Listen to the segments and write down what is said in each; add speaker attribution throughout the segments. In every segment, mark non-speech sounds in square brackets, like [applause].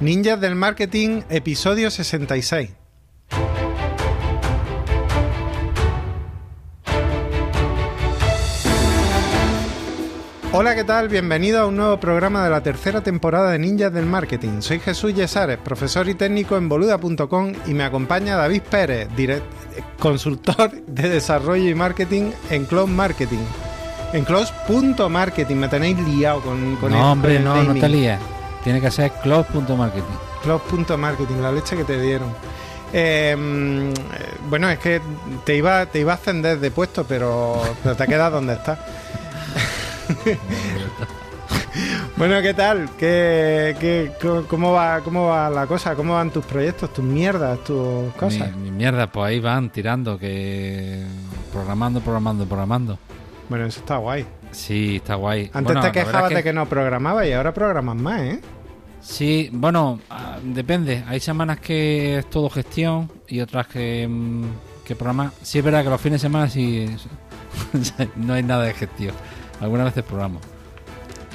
Speaker 1: Ninjas del Marketing, episodio 66. Hola, ¿qué tal? Bienvenido a un nuevo programa de la tercera temporada de Ninjas del Marketing. Soy Jesús Yesares, profesor y técnico en boluda.com y me acompaña David Pérez, consultor de desarrollo y marketing en Cloud Marketing. En close.marketing, me tenéis liado con, con
Speaker 2: No, hombre, no, no te líes. Tiene que ser close.marketing.
Speaker 1: Close.marketing, la leche que te dieron. Em, bueno, es que te iba, te iba a ascender de puesto, pero, pero te quedas donde estás. [laughs] bueno, ¿qué tal? ¿Qué, qué, cómo, va, ¿Cómo va la cosa? ¿Cómo van tus proyectos, tus mierdas, tus cosas?
Speaker 2: Mi, mierda, pues ahí van tirando, que programando, programando, programando.
Speaker 1: Bueno, eso está guay.
Speaker 2: Sí, está guay.
Speaker 1: Antes te quejabas de que no programaba y ahora programas más, ¿eh?
Speaker 2: Sí, bueno, ah, depende. Hay semanas que es todo gestión y otras que, mm, que programar. Sí, es verdad que los fines de semana sí [laughs] no hay nada de gestión. Algunas veces programo.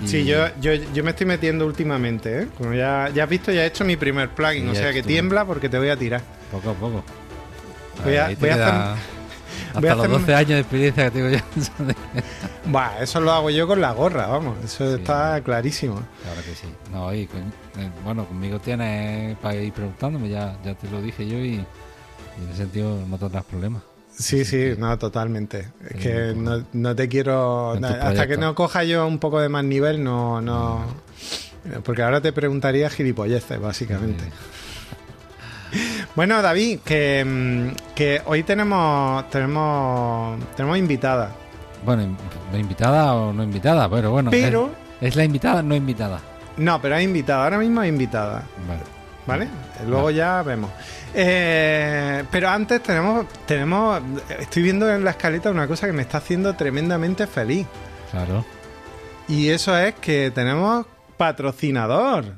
Speaker 1: Sí, yo, yo, yo, me estoy metiendo últimamente, ¿eh? Como ya, ya has visto, ya he hecho mi primer plugin, o sea que tiembla porque te voy a tirar.
Speaker 2: Poco a poco.
Speaker 1: Voy a, voy a hacer...
Speaker 2: Hasta los 12 años de experiencia que tengo yo.
Speaker 1: Buah, eso lo hago yo con la gorra, vamos. Eso está clarísimo.
Speaker 2: Claro que sí. No, y eh, bueno, conmigo tienes para ir preguntándome, ya, ya te lo dije yo y, en ese sentido no tendrás problemas.
Speaker 1: Sí, sí, no, totalmente. Es que no, no, te quiero. hasta que no coja yo un poco de más nivel, no. no porque ahora te preguntaría gilipolleces, básicamente. Bueno, David, que, mm, que, hoy tenemos tenemos tenemos invitada.
Speaker 2: Bueno, invitada o no invitada, pero bueno.
Speaker 1: Pero
Speaker 2: es, la invitada, no invitada.
Speaker 1: No, pero es invitada. Ahora mismo es invitada. Vale. ¿Vale? Luego ya vemos. Eh, pero antes tenemos tenemos estoy viendo en la escaleta una cosa que me está haciendo tremendamente feliz.
Speaker 2: Claro.
Speaker 1: Y eso es que tenemos patrocinador.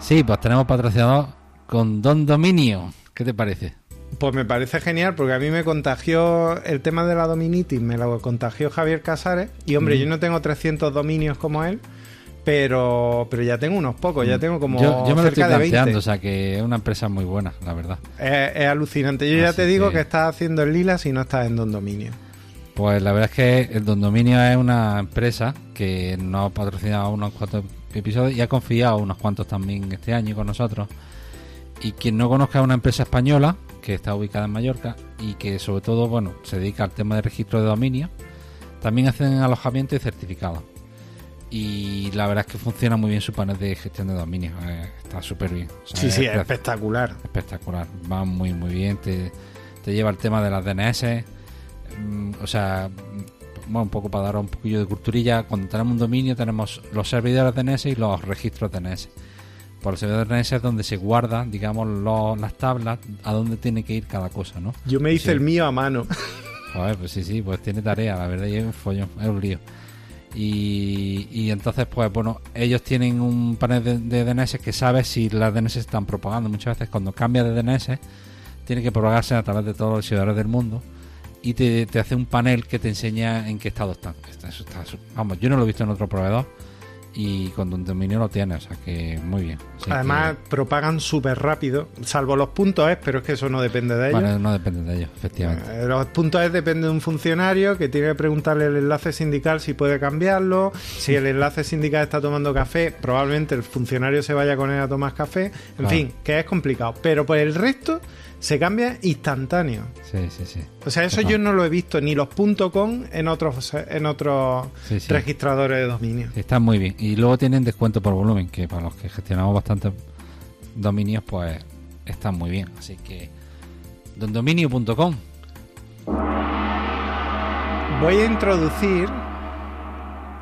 Speaker 2: Sí, pues tenemos patrocinador con Don Dominio. ¿Qué te parece?
Speaker 1: Pues me parece genial porque a mí me contagió el tema de la dominitis, me lo contagió Javier Casares y hombre, yo no tengo 300 dominios como él, pero pero ya tengo unos pocos, ya tengo como
Speaker 2: yo, yo me lo estoy planteando, o sea que es una empresa muy buena, la verdad.
Speaker 1: Es, alucinante. Yo ya te digo que... estás haciendo el lila si no estás en Don Dominio.
Speaker 2: Pues la verdad es que el Don Dominio es una empresa que nos ha patrocinado unos cuantos episodios y ha confiado unos cuantos también este año con nosotros. Y quien no conozca una empresa española que está ubicada en Mallorca y que sobre todo bueno se dedica al tema de registro de dominio. También hacen alojamiento y certificado. Y la verdad es que funciona muy bien su panel de gestión de dominio. Eh, está súper bien.
Speaker 1: sí, sí, es espectacular.
Speaker 2: Espectacular. Va muy, muy bien. Te, te lleva el tema de las DNS. Mm, o sea, bueno, un poco para dar un poquillo de culturilla, cuando tenemos un dominio tenemos los servidores DNS y los registros DNS. Por los servidores DNS es donde se guarda, digamos, las tablas a dónde tiene que ir cada cosa, ¿no?
Speaker 1: Yo me hice el mío a mano. [laughs]
Speaker 2: Joder, pues sí, sí, pues tiene tarea, la verdad, y es un follón, es un lío. Y, y, entonces, pues bueno, ellos tienen un panel de, DNS que sabe si las DNS están propagando. Muchas veces cuando cambia de DNS, tiene que propagarse a través de todos los servidores del mundo y te, hace un panel que te enseña en qué estado están. vamos, yo no lo he visto en otro proveedor y con un dominio lo tiene, o sea que muy bien.
Speaker 1: Además, propagan súper rápido, salvo los puntos es, pero es que eso no depende de ellos.
Speaker 2: Bueno, no depende de ellos, efectivamente.
Speaker 1: Eh, los puntos es depende de un funcionario que tiene que preguntarle el enlace sindical si puede cambiarlo. Si el enlace sindical está tomando café, probablemente el funcionario se vaya con él a tomar café. En fin, que es complicado. Pero por el resto se cambia instantáneo.
Speaker 2: Sí, sí, sí.
Speaker 1: O sea, eso yo no lo he visto ni los .com en otros en otros registradores de dominio.
Speaker 2: Están muy bien. Y luego tienen descuento por volumen, que para los que gestionamos bastantes dominios, pues están muy bien. Así que dondominio.com.
Speaker 1: Voy a introducir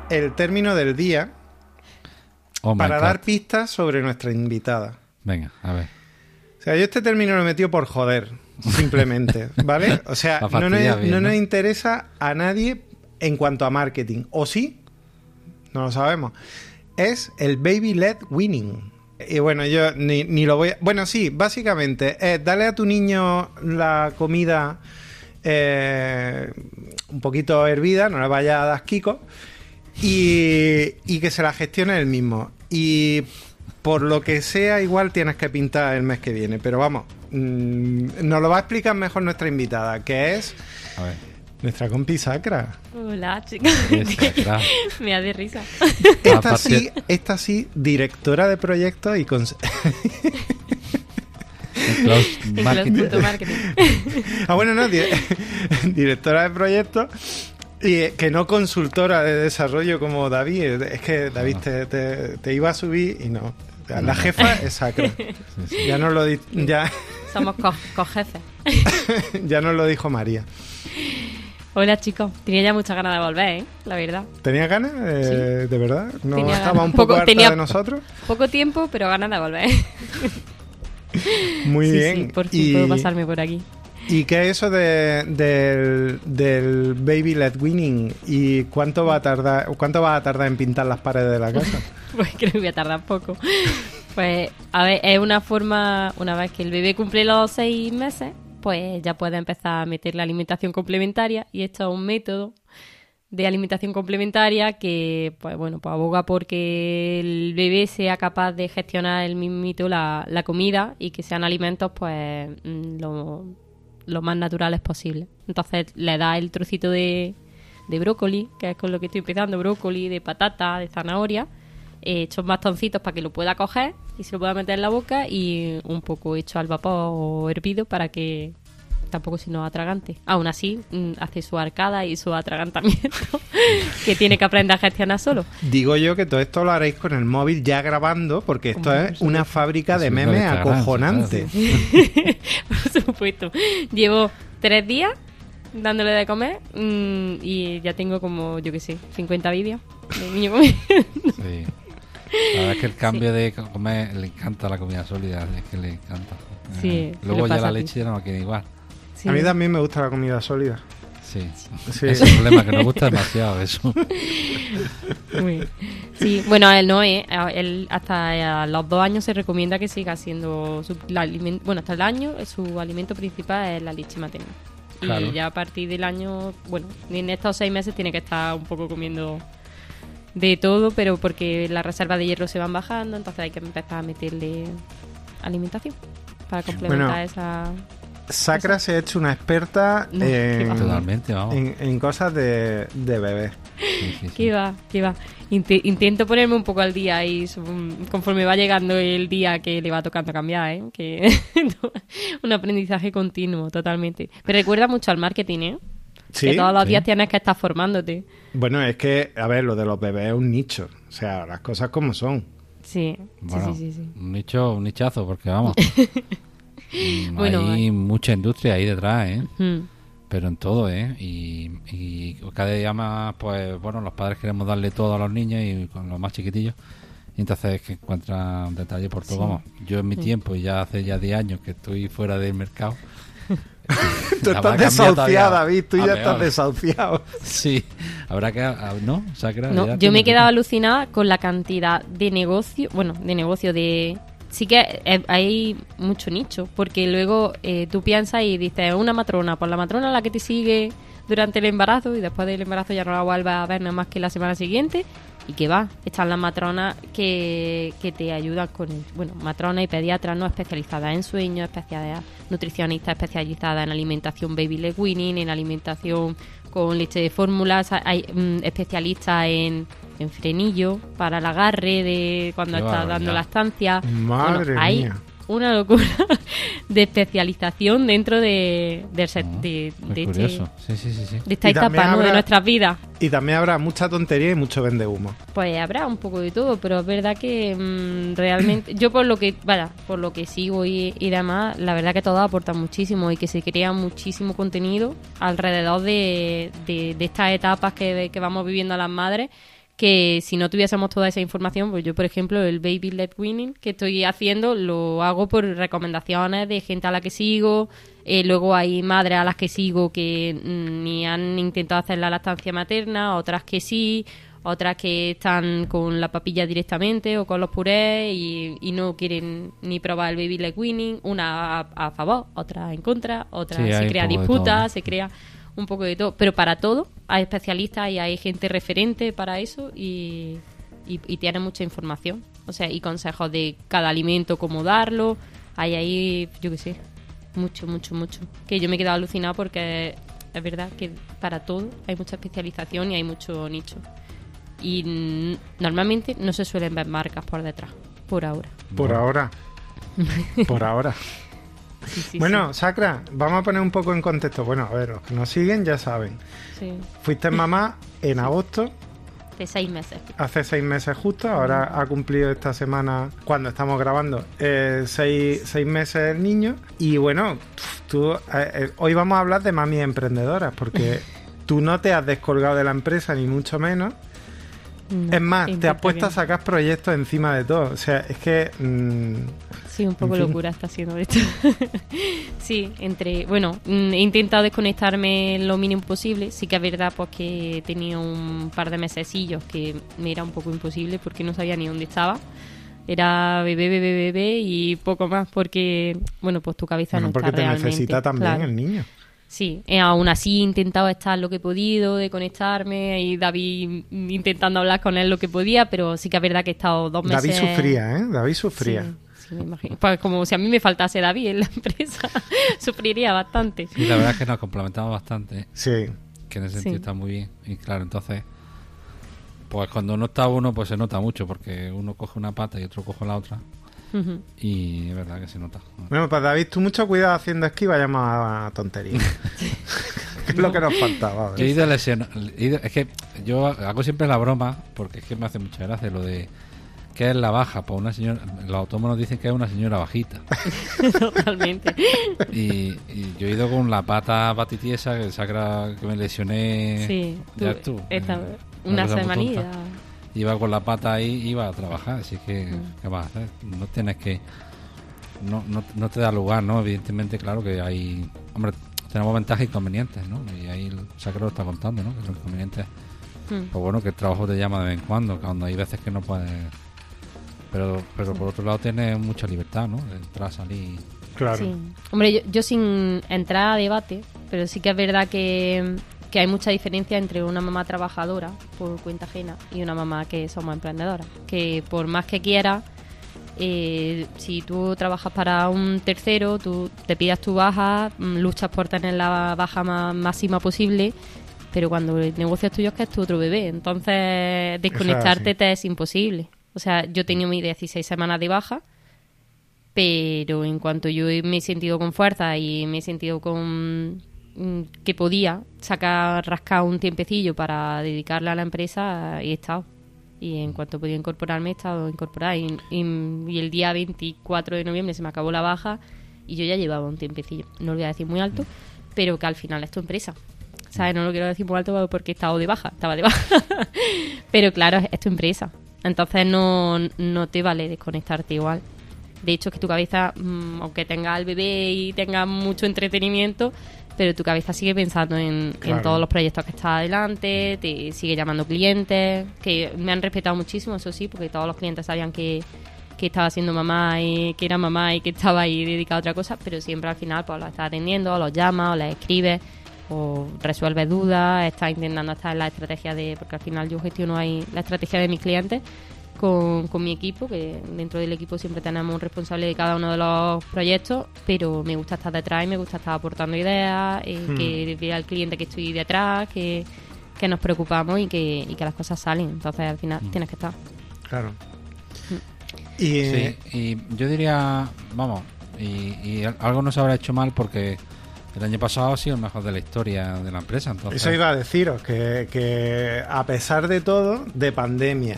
Speaker 1: el término del día oh para dar pistas sobre nuestra invitada.
Speaker 2: Venga, a ver.
Speaker 1: O sea, yo este término lo he metido por joder, simplemente, [laughs] ¿vale? O sea, no, nos, interesa a nadie en cuanto a marketing. ¿O sí? No lo sabemos. Es el baby led winning. Y bueno, yo ni, lo voy a... Bueno, sí, básicamente es dale a tu niño la comida eh, un poquito hervida, no le vaya a dar kiko y, y que se la gestione él mismo. Y por lo que sea, igual tienes que pintar el mes que viene. Pero vamos, mm, nos lo va a explicar mejor nuestra invitada, que es nuestra compi Sacra.
Speaker 3: Hola, chicos. [laughs] Me da de risa.
Speaker 1: Esta sí, esta sí, directora de proyectos y con... [laughs]
Speaker 3: marketing.
Speaker 1: ah, bueno, no, [laughs] directora de proyectos y que no consultora de desarrollo como David. Es que David te, te, iba a subir y no. La jefa [laughs] es sacra. Ya nos lo ya
Speaker 3: Somos cojefes. [laughs]
Speaker 1: ya nos lo dijo María.
Speaker 3: Hola chicos, tenía ya muchas ganas de volver, ¿eh? la verdad.
Speaker 1: ¿Tenía ganas? Eh, ¿De verdad? ¿No estaba un poco, harta de nosotros?
Speaker 3: Poco tiempo, pero ganas de volver.
Speaker 1: Muy bien.
Speaker 3: Sí, por fin puedo pasarme por aquí.
Speaker 1: ¿Y qué es eso de, del, del Baby Led Winning? ¿Y cuánto va a tardar cuánto va a tardar en pintar las paredes de la casa? [laughs]
Speaker 3: pues creo que voy a tardar poco. Pues, a ver, es una forma, una vez que el bebé cumple los seis meses, pues ya puede empezar a meter la alimentación complementaria y esto es un método de alimentación complementaria que pues bueno pues aboga porque el bebé sea capaz de gestionar el mismito la, la comida y que sean alimentos pues mm, lo, lo más naturales posible. Entonces le da el trocito de, de brócoli que es con lo que estoy empezando brócoli de patata de zanahoria eh, hechos bastoncitos para que lo pueda coger y se lo pueda meter en la boca y un poco hecho al vapor o hervido para que tampoco sino atragante. Aún así, mm, hace su arcada y su atragantamiento [laughs] que tiene que aprender a gestionar solo.
Speaker 1: Digo yo que todo esto lo haréis con el móvil ya grabando, porque esto es una fábrica de memes acojonante. [laughs]
Speaker 3: por supuesto. Llevo tres días dándole de comer mm, y ya tengo como, yo qué sé, 50 vídeos de niño [laughs]
Speaker 2: Sí. La verdad es que el cambio de comer le encanta la comida sólida, es que le encanta.
Speaker 3: Sí, eh,
Speaker 2: luego ya la leche ya no queda igual.
Speaker 1: A mí también me gusta la comida sólida.
Speaker 2: Sí. sí. Es el problema, que nos gusta demasiado eso. [laughs]
Speaker 3: Sí, bueno, a él no, ¿eh? él hasta los dos años se recomienda que siga siendo su alimento, bueno, hasta el año su alimento principal es la leche materna. Y ya a partir del año, bueno, en estos seis meses tiene que estar un poco comiendo de todo, pero porque las reservas de hierro se van bajando, entonces hay que empezar a meterle alimentación para complementar esa
Speaker 1: Sacra se ha hecho una experta [laughs] en, cosas de, de bebé.
Speaker 3: ¿Qué va? ¿Qué va? intento ponerme un poco al día y conforme va llegando el día que le va tocando cambiar, ¿eh? Que [laughs] un aprendizaje continuo, totalmente. Me recuerda mucho al marketing, ¿eh? que todos los días tienes que estar formándote.
Speaker 1: Bueno, es que, a ver, lo de los bebés es un nicho. O sea, las cosas como son.
Speaker 3: Sí, sí, sí, sí,
Speaker 2: Un nicho, un nichazo, porque vamos. [laughs] hay mucha industria ahí detrás, ¿eh? Hmm. Pero en todo, ¿eh? Y, cada día más, pues bueno, los padres queremos darle todo a los niños y con los más chiquitillos. Y entonces es que encuentran detalle por todo. Vamos, yo en mi tiempo, ya hace ya 10 años que estoy fuera del mercado. [laughs]
Speaker 1: tú estás desahuciado, David, tú ya estás desahuciado.
Speaker 2: Sí, habrá que. ¿No?
Speaker 3: no yo me he quedado alucinada con la cantidad de negocio, bueno, de negocio de sí que eh, hay mucho nicho, porque luego eh, tú piensas y dices, una matrona, pues la matrona la que te sigue durante el embarazo y después del embarazo ya no la vuelves a ver nada más que la semana siguiente. Y que va, están las matronas que, que te ayudan con, bueno, matronas y pediatras no especializadas en sueño, especializadas, nutricionistas especializadas en alimentación baby leg winning, en alimentación con leche de fórmulas, hay mm, especialistas en en frenillo para el agarre de cuando está dando la estancia.
Speaker 1: Madre hay
Speaker 3: una locura [laughs] de especialización dentro de, de, ah, de, de, este de esta etapa de nuestras vidas.
Speaker 1: Y también habrá mucha tontería y mucho vende humo.
Speaker 3: Pues habrá un poco de todo, pero es verdad que mm, realmente, yo por lo que, vaya, por lo que sigo y, y demás, la verdad que todo aporta muchísimo y que se crea muchísimo contenido alrededor de, de, estas etapas que, que vamos viviendo las madres que si no tuviésemos toda esa información, pues yo, por ejemplo, el Baby Led Winning que estoy haciendo, lo hago por recomendaciones de gente a la que sigo. Eh, luego hay madres a las que sigo que mm, ni han intentado hacer la lactancia materna, otras que sí, otras que están con la papilla directamente o con los purés y, no quieren ni probar el Baby Led Winning. Una a, favor, otra en contra, otra se crea disputa, se crea un poco de todo. Pero para todo hay especialistas y hay gente referente para eso y, y, tiene mucha información. O sea, y consejos de cada alimento, cómo darlo. Hay ahí, yo qué sé, mucho, mucho, mucho. Que yo me he quedado alucinado porque es verdad que para todo hay mucha especialización y hay mucho nicho. Y normalmente no se suelen ver marcas por detrás, por ahora.
Speaker 1: Por ahora. [laughs] por ahora. Bueno, Sacra, vamos a poner un poco en contexto. Bueno, a ver, los que nos siguen ya saben. Fuiste mamá en agosto.
Speaker 3: Hace seis meses.
Speaker 1: Hace seis meses justo. Ahora ha cumplido esta semana, cuando estamos grabando, eh, seis, seis, meses el niño. Y bueno, tú, eh, eh, hoy vamos a hablar de mami emprendedoras, porque [laughs] tú no te has descolgado de la empresa, ni mucho menos es más, te has puesto a sacar proyectos encima de todo. O sea, es que. Mm,
Speaker 3: sí, un poco locura está haciendo esto. [laughs] sí, entre. Bueno, mm, he intentado desconectarme lo mínimo posible. Sí que es verdad pues, que he tenido un par de mesecillos que me era un poco imposible porque no sabía ni dónde estaba. Era bebé, bebé, bebé y poco más porque, bueno, pues tu cabeza no está
Speaker 1: porque
Speaker 3: te
Speaker 1: necesita también el niño.
Speaker 3: Sí, eh, aún así he intentado estar lo que he podido, de conectarme y David intentando hablar con él lo que podía, pero sí que es verdad que he estado dos meses...
Speaker 1: David sufría, ¿eh? David sufría.
Speaker 3: Sí, me imagino. Pues como si a mí me faltase David en la [laughs] empresa, [laughs] sufriría bastante.
Speaker 2: Sí, la verdad es que nos complementamos bastante.
Speaker 1: Sí.
Speaker 2: Que en ese sentido está muy bien. Y claro, entonces, pues cuando no está uno, pues se nota mucho, porque uno coge una pata y otro coge la otra. Y es verdad que se nota.
Speaker 1: Bueno, pues David, tú mucho cuidado haciendo esquí, vayamos a tonterías. [laughs] es lo que nos faltaba.
Speaker 2: Yo he ido Es que yo hago siempre la broma, porque es que me hace mucha gracia lo de que es la baja. Pues una señora, los autónomos dicen que es una señora bajita. [laughs]
Speaker 3: Totalmente.
Speaker 2: Y, yo he ido con la pata batitiesa que sacra que me lesioné.
Speaker 3: Sí, tú, una semanilla
Speaker 2: iba con la pata ahí iba a trabajar, así que, mm. ¿qué vas a hacer? No tienes que... No, no, no te da lugar, ¿no? Evidentemente, claro que hay... Hombre, tenemos ventajas e inconvenientes, ¿no? Y ahí el sacro lo está contando, ¿no? Que los inconvenientes... Mm. Pues bueno, que el trabajo te llama de vez en cuando, cuando hay veces que no puedes... Pero, pero por otro lado tienes mucha libertad, ¿no? De entrar, salir...
Speaker 1: Claro. Sí.
Speaker 3: Hombre, yo, yo sin entrar a debate, pero sí que es verdad que que hay mucha diferencia entre una mamá trabajadora por cuenta ajena y una mamá que somos emprendedoras. Que por más que quiera, eh, si tú trabajas para un tercero, tú te pidas tu baja, mm, luchas por tener la baja más máxima posible, pero cuando el negocio es tuyo es que es tu otro bebé. Entonces, desconectarte te es imposible. O sea, yo he tenido mis 16 semanas de baja, pero en cuanto yo me he sentido con fuerza y me he sentido con que podía sacar, rascar un tiempecillo para dedicarle a la empresa y he estado. Y en cuanto podía incorporarme, he estado incorporada. Y, el día 24 de noviembre se me acabó la baja y yo ya llevaba un tiempecillo. No lo voy a decir muy alto, pero que al final es tu empresa. ¿Sabes? No lo quiero decir muy alto porque he estado de baja, estaba de baja. [laughs] pero claro, es tu empresa. Entonces no, no te vale desconectarte igual. De hecho, que tu cabeza, mm, aunque tenga al bebé y tenga mucho entretenimiento, pero tu cabeza sigue pensando en, todos los proyectos que está adelante, te sigue llamando clientes, que me han respetado muchísimo, eso sí, porque todos los clientes sabían que, estaba siendo mamá y que era mamá y que estaba ahí dedicada a otra cosa, pero siempre al final pues los está atendiendo, los llama o les escribe o resuelve dudas, está intentando estar en la estrategia de, porque al final yo gestiono ahí la estrategia de mis clientes con, con, mi equipo, que dentro del equipo siempre tenemos un responsable de cada uno de los proyectos, pero me gusta estar detrás y me gusta estar aportando ideas, eh, hmm. que vea al cliente que estoy detrás, que, nos preocupamos y que, y que las cosas salen. Entonces al final hmm. tienes que estar.
Speaker 1: Claro.
Speaker 2: Hmm. Y, sí, y yo diría, vamos, y, algo no se habrá hecho mal porque el año pasado ha sido el mejor de la historia de la empresa. Entonces...
Speaker 1: Eso iba a deciros, que, que a pesar de todo, de pandemia,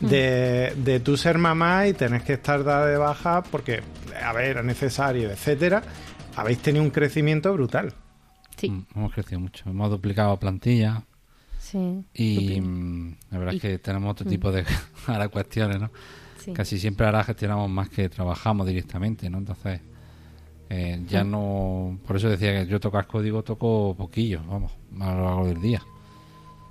Speaker 1: de, de tú ser mamá y tenés que estar dada de baja porque, a ver, es necesario, etcétera, habéis tenido un crecimiento brutal.
Speaker 3: Sí. Mm,
Speaker 2: hemos crecido mucho, hemos duplicado plantilla. Sí. Y mm, la verdad es que tenemos otro mm. tipo de [laughs] ahora cuestiones, ¿no? Casi siempre ahora gestionamos más que trabajamos directamente, ¿no? Entonces, eh, ya no. Por eso decía que yo tocar código toco poquillo, vamos, a lo largo del día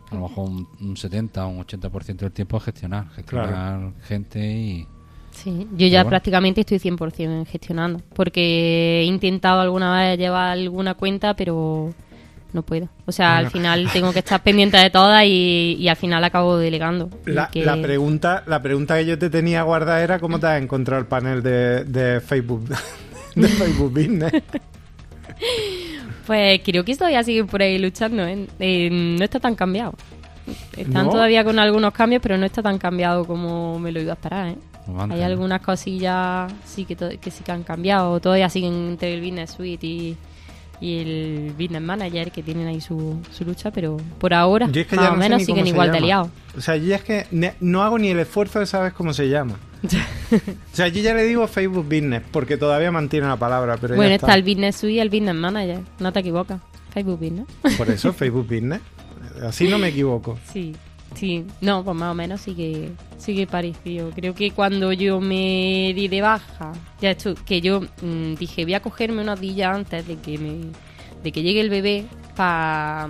Speaker 2: a lo mejor un, 70 o un 80% del tiempo a gestionar, gestionar gente y...
Speaker 3: Sí, yo ya prácticamente estoy 100% gestionando, porque he intentado alguna vez llevar alguna cuenta, pero no puedo. O sea, al final [laughs] tengo que estar pendiente de todas y, al final acabo delegando.
Speaker 1: La, pregunta, la pregunta que yo te tenía guardada era cómo te has encontrado el panel de, Facebook [laughs] de Facebook Business. [laughs]
Speaker 3: pues creo que todavía siguen por ahí luchando. ¿eh? no está tan cambiado. Están todavía con algunos cambios, pero no está tan cambiado como me lo iba a esperar. ¿eh? Hay algunas cosillas sí que, que sí que han cambiado. Todavía siguen entre el Business Suite y, y el business manager que tienen ahí su, su lucha, pero por ahora más o menos siguen igual de liados.
Speaker 1: O sea, yo es que no hago ni el esfuerzo de saber cómo se llama. [laughs] o sea, yo ya le digo Facebook Business porque todavía mantiene la palabra, pero
Speaker 3: Bueno,
Speaker 1: está.
Speaker 3: el Business Suite y el Business Manager, no te equivocas. Facebook Business.
Speaker 1: Por eso, Facebook Business. Así no me equivoco. [laughs]
Speaker 3: Sí. Sí, no, pues más o menos sigue, sigue parecido. Creo que cuando yo me di de baja, ya hecho, que yo mm, dije voy a cogerme unos días antes de que me, de que llegue el bebé para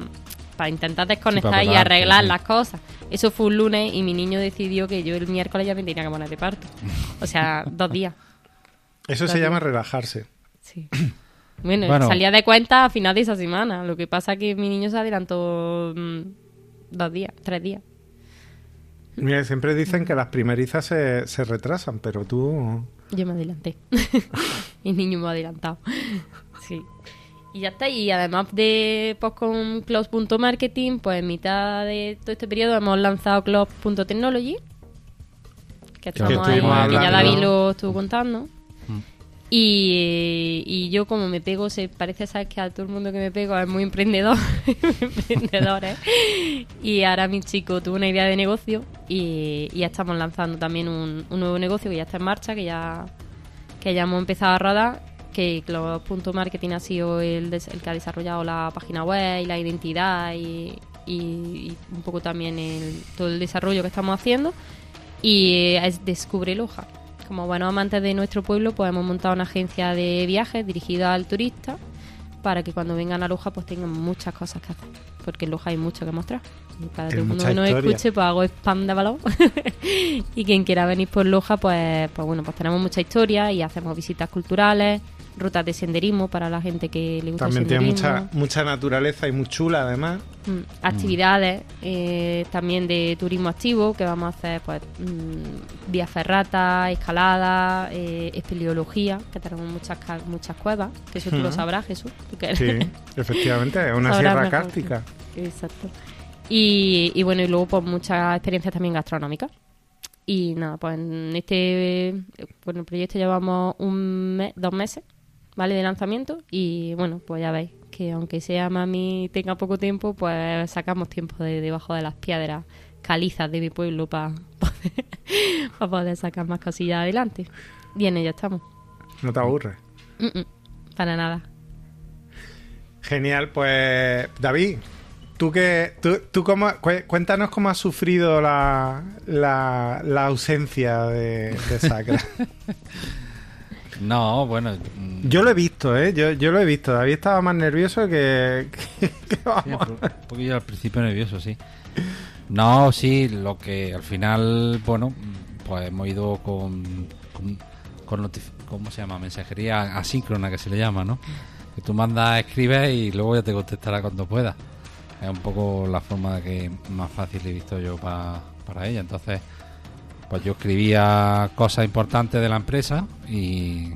Speaker 3: intentar desconectar y arreglar las cosas. Eso fue un lunes y mi niño decidió que yo el miércoles ya me tenía que poner de parto. O sea, dos días.
Speaker 1: Eso se llama relajarse.
Speaker 3: Sí. Bueno, salía de cuenta a final de esa semana. Lo que pasa es que mi niño se adelantó mm, dos días, tres días.
Speaker 1: Mira, siempre dicen que las primerizas se, se retrasan, pero tú...
Speaker 3: Yo me adelanté. [laughs] Mi niño me ha adelantado. sí. Y ya está. Y además de pues, con Cloud.marketing, pues en mitad de todo este periodo hemos lanzado Cloud.technology. Que estamos ahí, que ya David lo estuvo contando. Y, yo como me pego, se parece sabes que a todo el mundo que me pego es muy emprendedor, [laughs] emprendedor Y ahora mi chico tuvo una idea de negocio y, ya estamos lanzando también un, nuevo negocio que ya está en marcha, que ya, que ya hemos empezado a rodar, que punto Marketing ha sido el, el, que ha desarrollado la página web y la identidad y, un poco también el, todo el desarrollo que estamos haciendo. Y es Descubre Loja como buenos amantes de nuestro pueblo, pues hemos montado una agencia de viajes dirigida al turista para que cuando vengan a Loja pues tengan muchas cosas que hacer, porque en Loja hay mucho que mostrar. Y para que uno nos escuche, pues hago spam de balón. [laughs] y quien quiera venir por Loja, pues, pues bueno, pues tenemos mucha historia y hacemos visitas culturales, rutas de senderismo para la gente que le gusta
Speaker 1: También
Speaker 3: el senderismo.
Speaker 1: tiene mucha, mucha naturaleza y muy chula además.
Speaker 3: Mm, actividades eh, también de turismo activo que vamos a hacer pues mm, vía ferrata, escalada, eh, espeleología, que tenemos muchas muchas cuevas, que eso tú lo sabrás Jesús.
Speaker 1: Sí, efectivamente, es una [laughs] sierra cártica.
Speaker 3: Exacto. Y, y bueno, y luego pues muchas experiencias también gastronómicas. Y nada, pues en este bueno, proyecto llevamos un mes, dos meses ¿vale? De lanzamiento y bueno, pues ya veis que aunque sea mami tenga poco tiempo, pues sacamos tiempo de debajo de las piedras calizas de mi pueblo para [laughs] poder, poder sacar más cosillas adelante. Bien, ya estamos.
Speaker 1: ¿No te aburres?
Speaker 3: para nada.
Speaker 1: Genial, pues David, tú que tú, tú cómo, cuéntanos cómo has sufrido la, la, ausencia de, de Sacra. [laughs]
Speaker 2: No, bueno.
Speaker 1: Mm. Yo lo he visto, ¿eh? Yo, yo lo he visto. David estaba más nervioso que. [laughs]
Speaker 2: vamos. un poquillo al principio nervioso, sí. No, sí, lo que al final, bueno, pues hemos ido con. con, ¿Cómo se llama? Mensajería asíncrona, que se le llama, ¿no? Que tú mandas, escribes y luego ya te contestará cuando pueda. Es un poco la forma que más fácil he visto yo para ella. Entonces pues yo escribía cosas importantes de la empresa y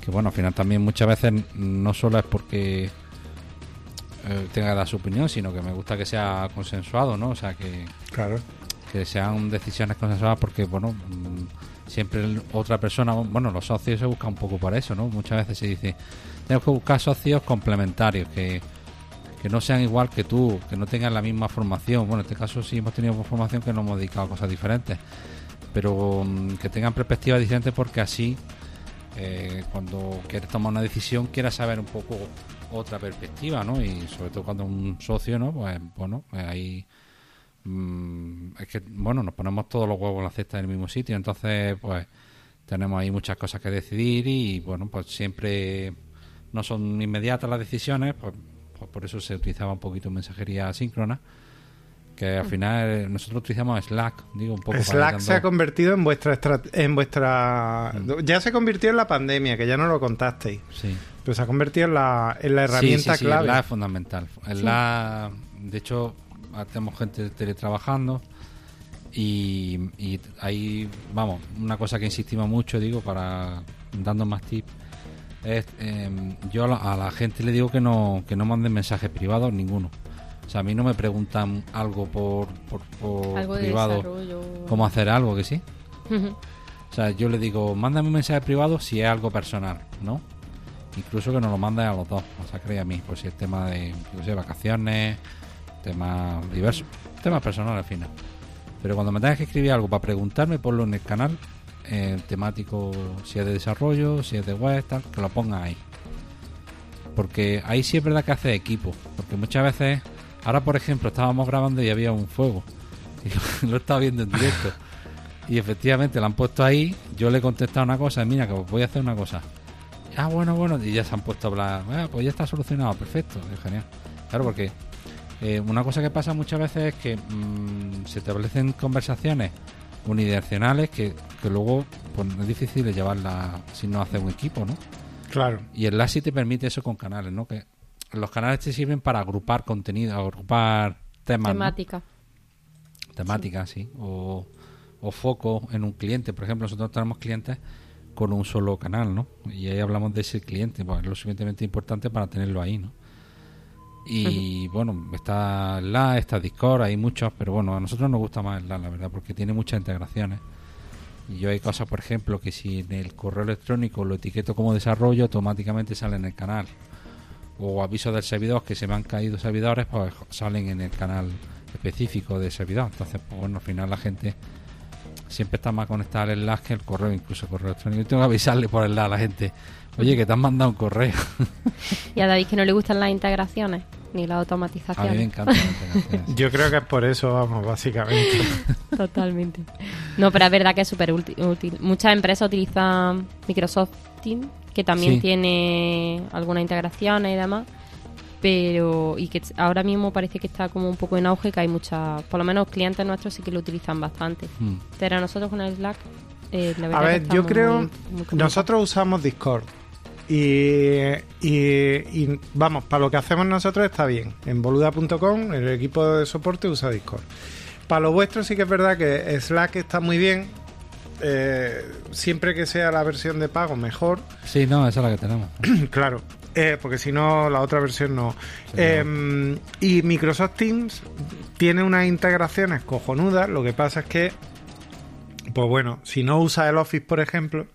Speaker 2: que bueno, al final también muchas veces no solo es porque eh, tenga que dar su opinión, sino que me gusta que sea consensuado, ¿no? O sea, que,
Speaker 1: claro.
Speaker 2: que sean decisiones consensuadas porque, bueno, siempre otra persona, bueno, los socios se buscan un poco para eso, ¿no? Muchas veces se dice, tenemos que buscar socios complementarios, que, que no sean igual que tú, que no tengan la misma formación. Bueno, en este caso sí hemos tenido formación que nos hemos dedicado a cosas diferentes pero mm, que tengan perspectivas diferentes porque así eh, cuando quieres tomar una decisión quieras saber un poco otra perspectiva, ¿no? Y sobre todo cuando un socio, ¿no? Pues bueno, pues ahí mm, es que bueno nos ponemos todos los huevos en la cesta en el mismo sitio, entonces pues tenemos ahí muchas cosas que decidir y bueno pues siempre no son inmediatas las decisiones, pues, pues por eso se utilizaba un poquito mensajería síncrona que al final nosotros utilizamos Slack, digo un poco.
Speaker 1: Slack se ha convertido en vuestra en vuestra mm. ya se convirtió en la pandemia, que ya no lo contasteis.
Speaker 2: Sí.
Speaker 1: Pues se ha convertido en la, en la herramienta
Speaker 2: sí,
Speaker 1: clave.
Speaker 2: Sí, la es fundamental. la, de hecho, tenemos gente teletrabajando y, y ahí, vamos, una cosa que insistimos mucho, digo, para dando más tips, es, em, yo a la, gente le digo que no, que no manden mensajes privados, ninguno. O sea, a mí no me preguntan algo por, por, privado, cómo hacer algo, que sí. o sea, yo le digo, mándame un mensaje privado si es algo personal, ¿no? Incluso que nos lo manden a los dos, o sea, cree a mí, pues si es tema de, vacaciones, temas diversos, temas personales al final. Pero cuando me tengas que escribir algo para preguntarme, ponlo en el canal, eh, temático, si es de desarrollo, si es de web, tal, que lo ponga ahí. Porque ahí sí es verdad que hace equipo, porque muchas veces, ahora por ejemplo, estábamos grabando y había un fuego, [laughs] y lo estaba viendo en directo. Y efectivamente lo han puesto ahí, yo le he contestado una cosa, mira que voy a hacer una cosa ah, bueno, bueno, y ya se han puesto a hablar, ah, pues ya está solucionado, perfecto, es genial. Claro, porque eh, una cosa que pasa muchas veces es que mm, se establecen conversaciones unidireccionales que, que luego pues, es difícil llevarla si no hace un equipo, ¿no?
Speaker 1: Claro.
Speaker 2: Y el LASI te permite eso con canales, ¿no? Que los canales te sirven para agrupar contenido, agrupar temas.
Speaker 3: Temática.
Speaker 2: Temática, sí. O, o foco en un cliente. Por ejemplo, nosotros tenemos clientes con un solo canal, ¿no? Y ahí hablamos de ese cliente, pues es lo suficientemente importante para tenerlo ahí, ¿no? Y bueno, está la, está Discord, hay muchos, pero bueno, a nosotros nos gusta más la, la verdad, porque tiene muchas integraciones. Y yo hay cosas, por ejemplo, que si en el correo electrónico lo etiqueto como desarrollo, automáticamente sale en el canal. O aviso del servidor que se me han caído servidores, pues salen en el canal específico de servidor. Entonces, pues bueno, al final la gente siempre está más conectada el enlace que el correo, incluso el correo electrónico. Yo tengo que avisarle por el lado a la gente, oye, que te han mandado un correo. [laughs]
Speaker 3: y a David que no le gustan las integraciones ni la automatización.
Speaker 2: A mí me encanta las integraciones.
Speaker 1: Yo creo que es por eso, vamos, básicamente. [laughs]
Speaker 3: Totalmente. No, pero es verdad que es súper útil. Muchas empresas utilizan Microsoft Teams, que también tiene algunas integraciones y demás pero y que ahora mismo parece que está como un poco en auge, que hay muchas, por lo menos clientes nuestros sí que lo utilizan bastante. Hmm. Pero nosotros con el Slack,
Speaker 1: eh, A ver, yo creo, nosotros usamos Discord. Y, y, vamos, para lo que hacemos nosotros está bien. En boluda.com el equipo de soporte usa Discord. Para lo vuestro sí que es verdad que Slack está muy bien. Eh, siempre que sea la versión de pago, mejor.
Speaker 2: Sí, no, esa es la que tenemos. [clears throat]
Speaker 1: claro. Eh, porque si no, la otra versión no. Em, y Microsoft Teams tiene unas integraciones cojonudas. Lo que pasa es que, pues bueno, si no usa el Office, por ejemplo,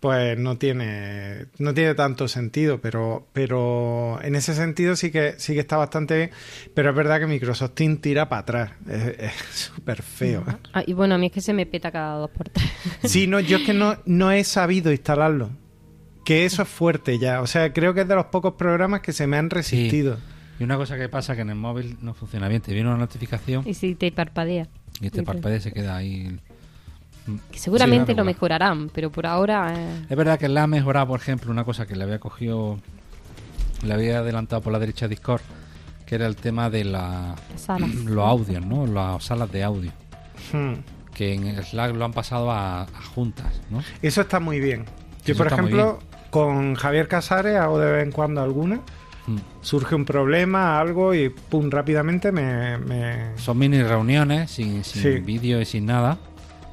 Speaker 1: pues no tiene no tiene tanto sentido pero pero en ese sentido sí que sí que está bastante bien pero es verdad que Microsoft Teams tira para atrás es [laughs] súper feo
Speaker 3: ah, y bueno a mí es que se me peta cada dos por tres [laughs]
Speaker 1: sí no yo es que no no he sabido instalarlo que eso es fuerte ya. O sea, creo que es de los pocos programas que se me han resistido.
Speaker 2: Y una cosa que pasa que en el móvil no funciona bien. Te viene una notificación.
Speaker 3: Y si te parpadea.
Speaker 2: Y te parpadea se queda ahí.
Speaker 3: Seguramente lo mejorarán, pero por ahora. Eh.
Speaker 2: Es verdad que la ha mejorado, por ejemplo, una cosa que le había cogido. Le había adelantado por la derecha Discord, que era el tema de la, [clears throat] los audios, ¿no? Las salas de audio. Hmm. Que en Slack lo han pasado a, juntas, ¿no?
Speaker 1: Eso está muy bien. Yo, por ejemplo, con Javier Casares hago de vez en cuando alguna. Mm. Surge un problema, algo y pum, rápidamente me.
Speaker 2: Son mini reuniones sin, sin vídeo y sin nada.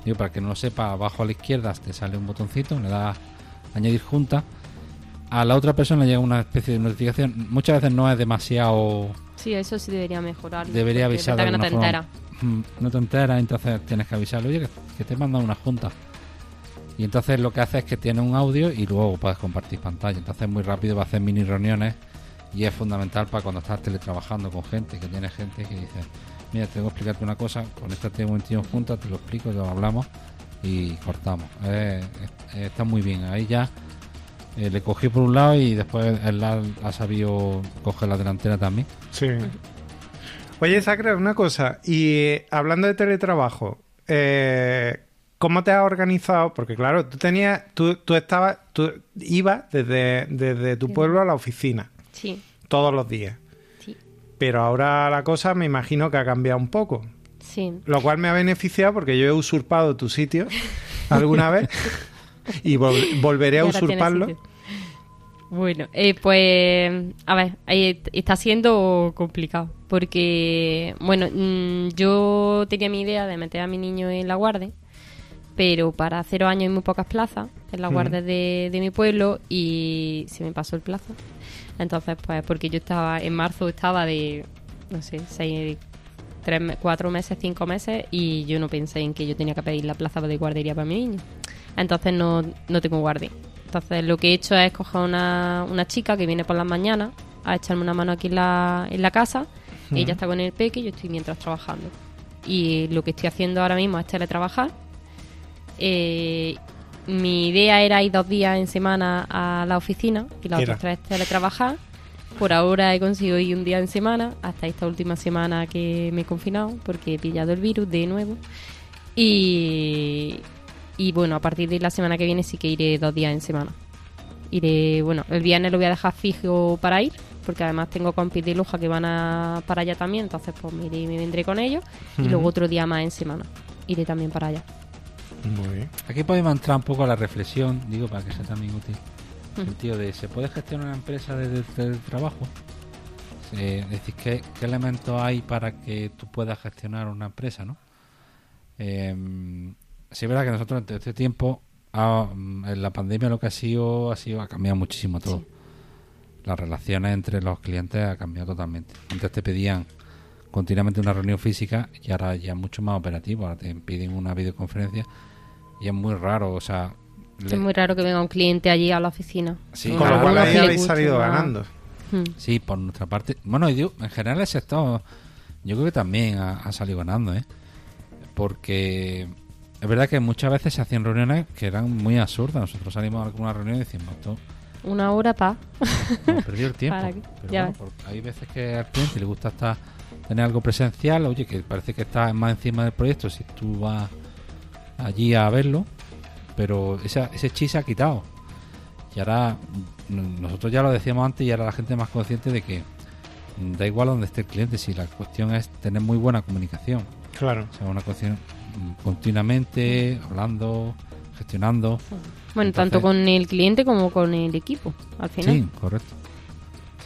Speaker 2: Digo, para que no lo sepa, abajo a la izquierda te sale un botoncito, le das añadir junta. A la otra persona llega una especie de notificación. Muchas veces no es demasiado.
Speaker 3: Sí, eso sí debería mejorar.
Speaker 2: Debería avisar.
Speaker 3: Que no te entera.
Speaker 2: Mm, no te enteras, entonces tienes que avisarle, oye, que, te mandan una junta. Y entonces lo que hace es que tiene un audio y luego puedes compartir pantalla. Entonces muy rápido va a hacer mini reuniones y es fundamental para cuando estás teletrabajando con gente, que tiene gente que dice, mira, tengo que explicarte una cosa, con esta tengo un tío juntas, te lo explico, lo hablamos y cortamos. está muy bien. Ahí ya eh, le cogí por un lado y después él ha, sabido coger la delantera también.
Speaker 1: Sí. Oye, Sacra, una cosa. Y hablando de teletrabajo, eh, ¿Cómo te has organizado? Porque claro, tú tenías, tú, tú estabas, tú ibas desde, desde tu pueblo a la oficina.
Speaker 3: Sí.
Speaker 1: Todos los días. Pero ahora la cosa me imagino que ha cambiado un poco.
Speaker 3: Sí.
Speaker 1: Lo cual me ha beneficiado porque yo he usurpado tu sitio [laughs] alguna vez y volveré a usurparlo.
Speaker 3: Bueno, eh, pues a ver, está siendo complicado porque, bueno, mm, yo tenía mi idea de meter a mi niño en la guardia, pero para cero años hay muy pocas plazas en la guardia de, mi pueblo y se me pasó el plazo. Entonces, pues, porque yo estaba en marzo, estaba de, no sé, seis, tres, cuatro meses, cinco meses y yo no pensé en que yo tenía que pedir la plaza de guardería para mi niño. Entonces no, no tengo guardia. Entonces lo que he hecho es coger una, una chica que viene por las mañanas a echarme una mano aquí en la, en la casa. Ella está con el peque y yo estoy mientras trabajando. Y lo que estoy haciendo ahora mismo es teletrabajar. Eh, mi idea era ir dos días en semana a la oficina y la otra tres teletrabajar. Por ahora he conseguido ir un día en semana, hasta esta última semana que me he confinado, porque he pillado el virus de nuevo. Y, y bueno, a partir de la semana que viene sí que iré dos días en semana. Iré, bueno, el viernes lo voy a dejar fijo para ir, porque además tengo compis de Luja que van a, para allá también, entonces pues me iré y me vendré con ellos. Y luego otro día más en semana. Iré también para allá.
Speaker 2: Muy bien. Aquí podemos entrar un poco a la reflexión, digo, para que sea también útil. El tío de, ¿se puede gestionar una empresa desde el trabajo? es decir, ¿qué, ¿qué, elementos hay para que tú puedas gestionar una empresa, no? Eh, sí es verdad que nosotros en este tiempo, ah, mm, en la pandemia lo que ha sido, ha sido, ha cambiado muchísimo todo. Las relaciones entre los clientes ha cambiado totalmente. Antes te pedían continuamente una reunión física y ahora ya es mucho más operativo. Ahora te piden una videoconferencia y es muy raro, o sea...
Speaker 3: Es muy raro que venga un cliente allí a la oficina.
Speaker 1: Sí, Con lo cual ahí habéis salido ganando.
Speaker 2: Hmm. Sí, por nuestra parte. Bueno, en general el sector, yo creo que también ha, ha salido ganando, ¿eh? Porque es verdad que muchas veces se hacían reuniones que eran muy absurdas. Nosotros salimos a alguna reunión y decimos, esto...
Speaker 3: Una hora pa. [laughs]
Speaker 2: perdido el tiempo. Pero hay veces que al cliente le gusta estar, tener algo presencial, oye, que parece que está más encima del proyecto si tú vas allí a verlo, pero ese, ese chi se ha quitado. Y ahora, nosotros ya lo decíamos antes y ahora la gente es más consciente de que da igual donde esté el cliente, si la cuestión es tener muy buena comunicación.
Speaker 1: Claro.
Speaker 2: O sea, una cuestión continuamente, hablando, gestionando.
Speaker 3: Bueno, tanto con el cliente como con el equipo, al final.
Speaker 2: Sí, correcto.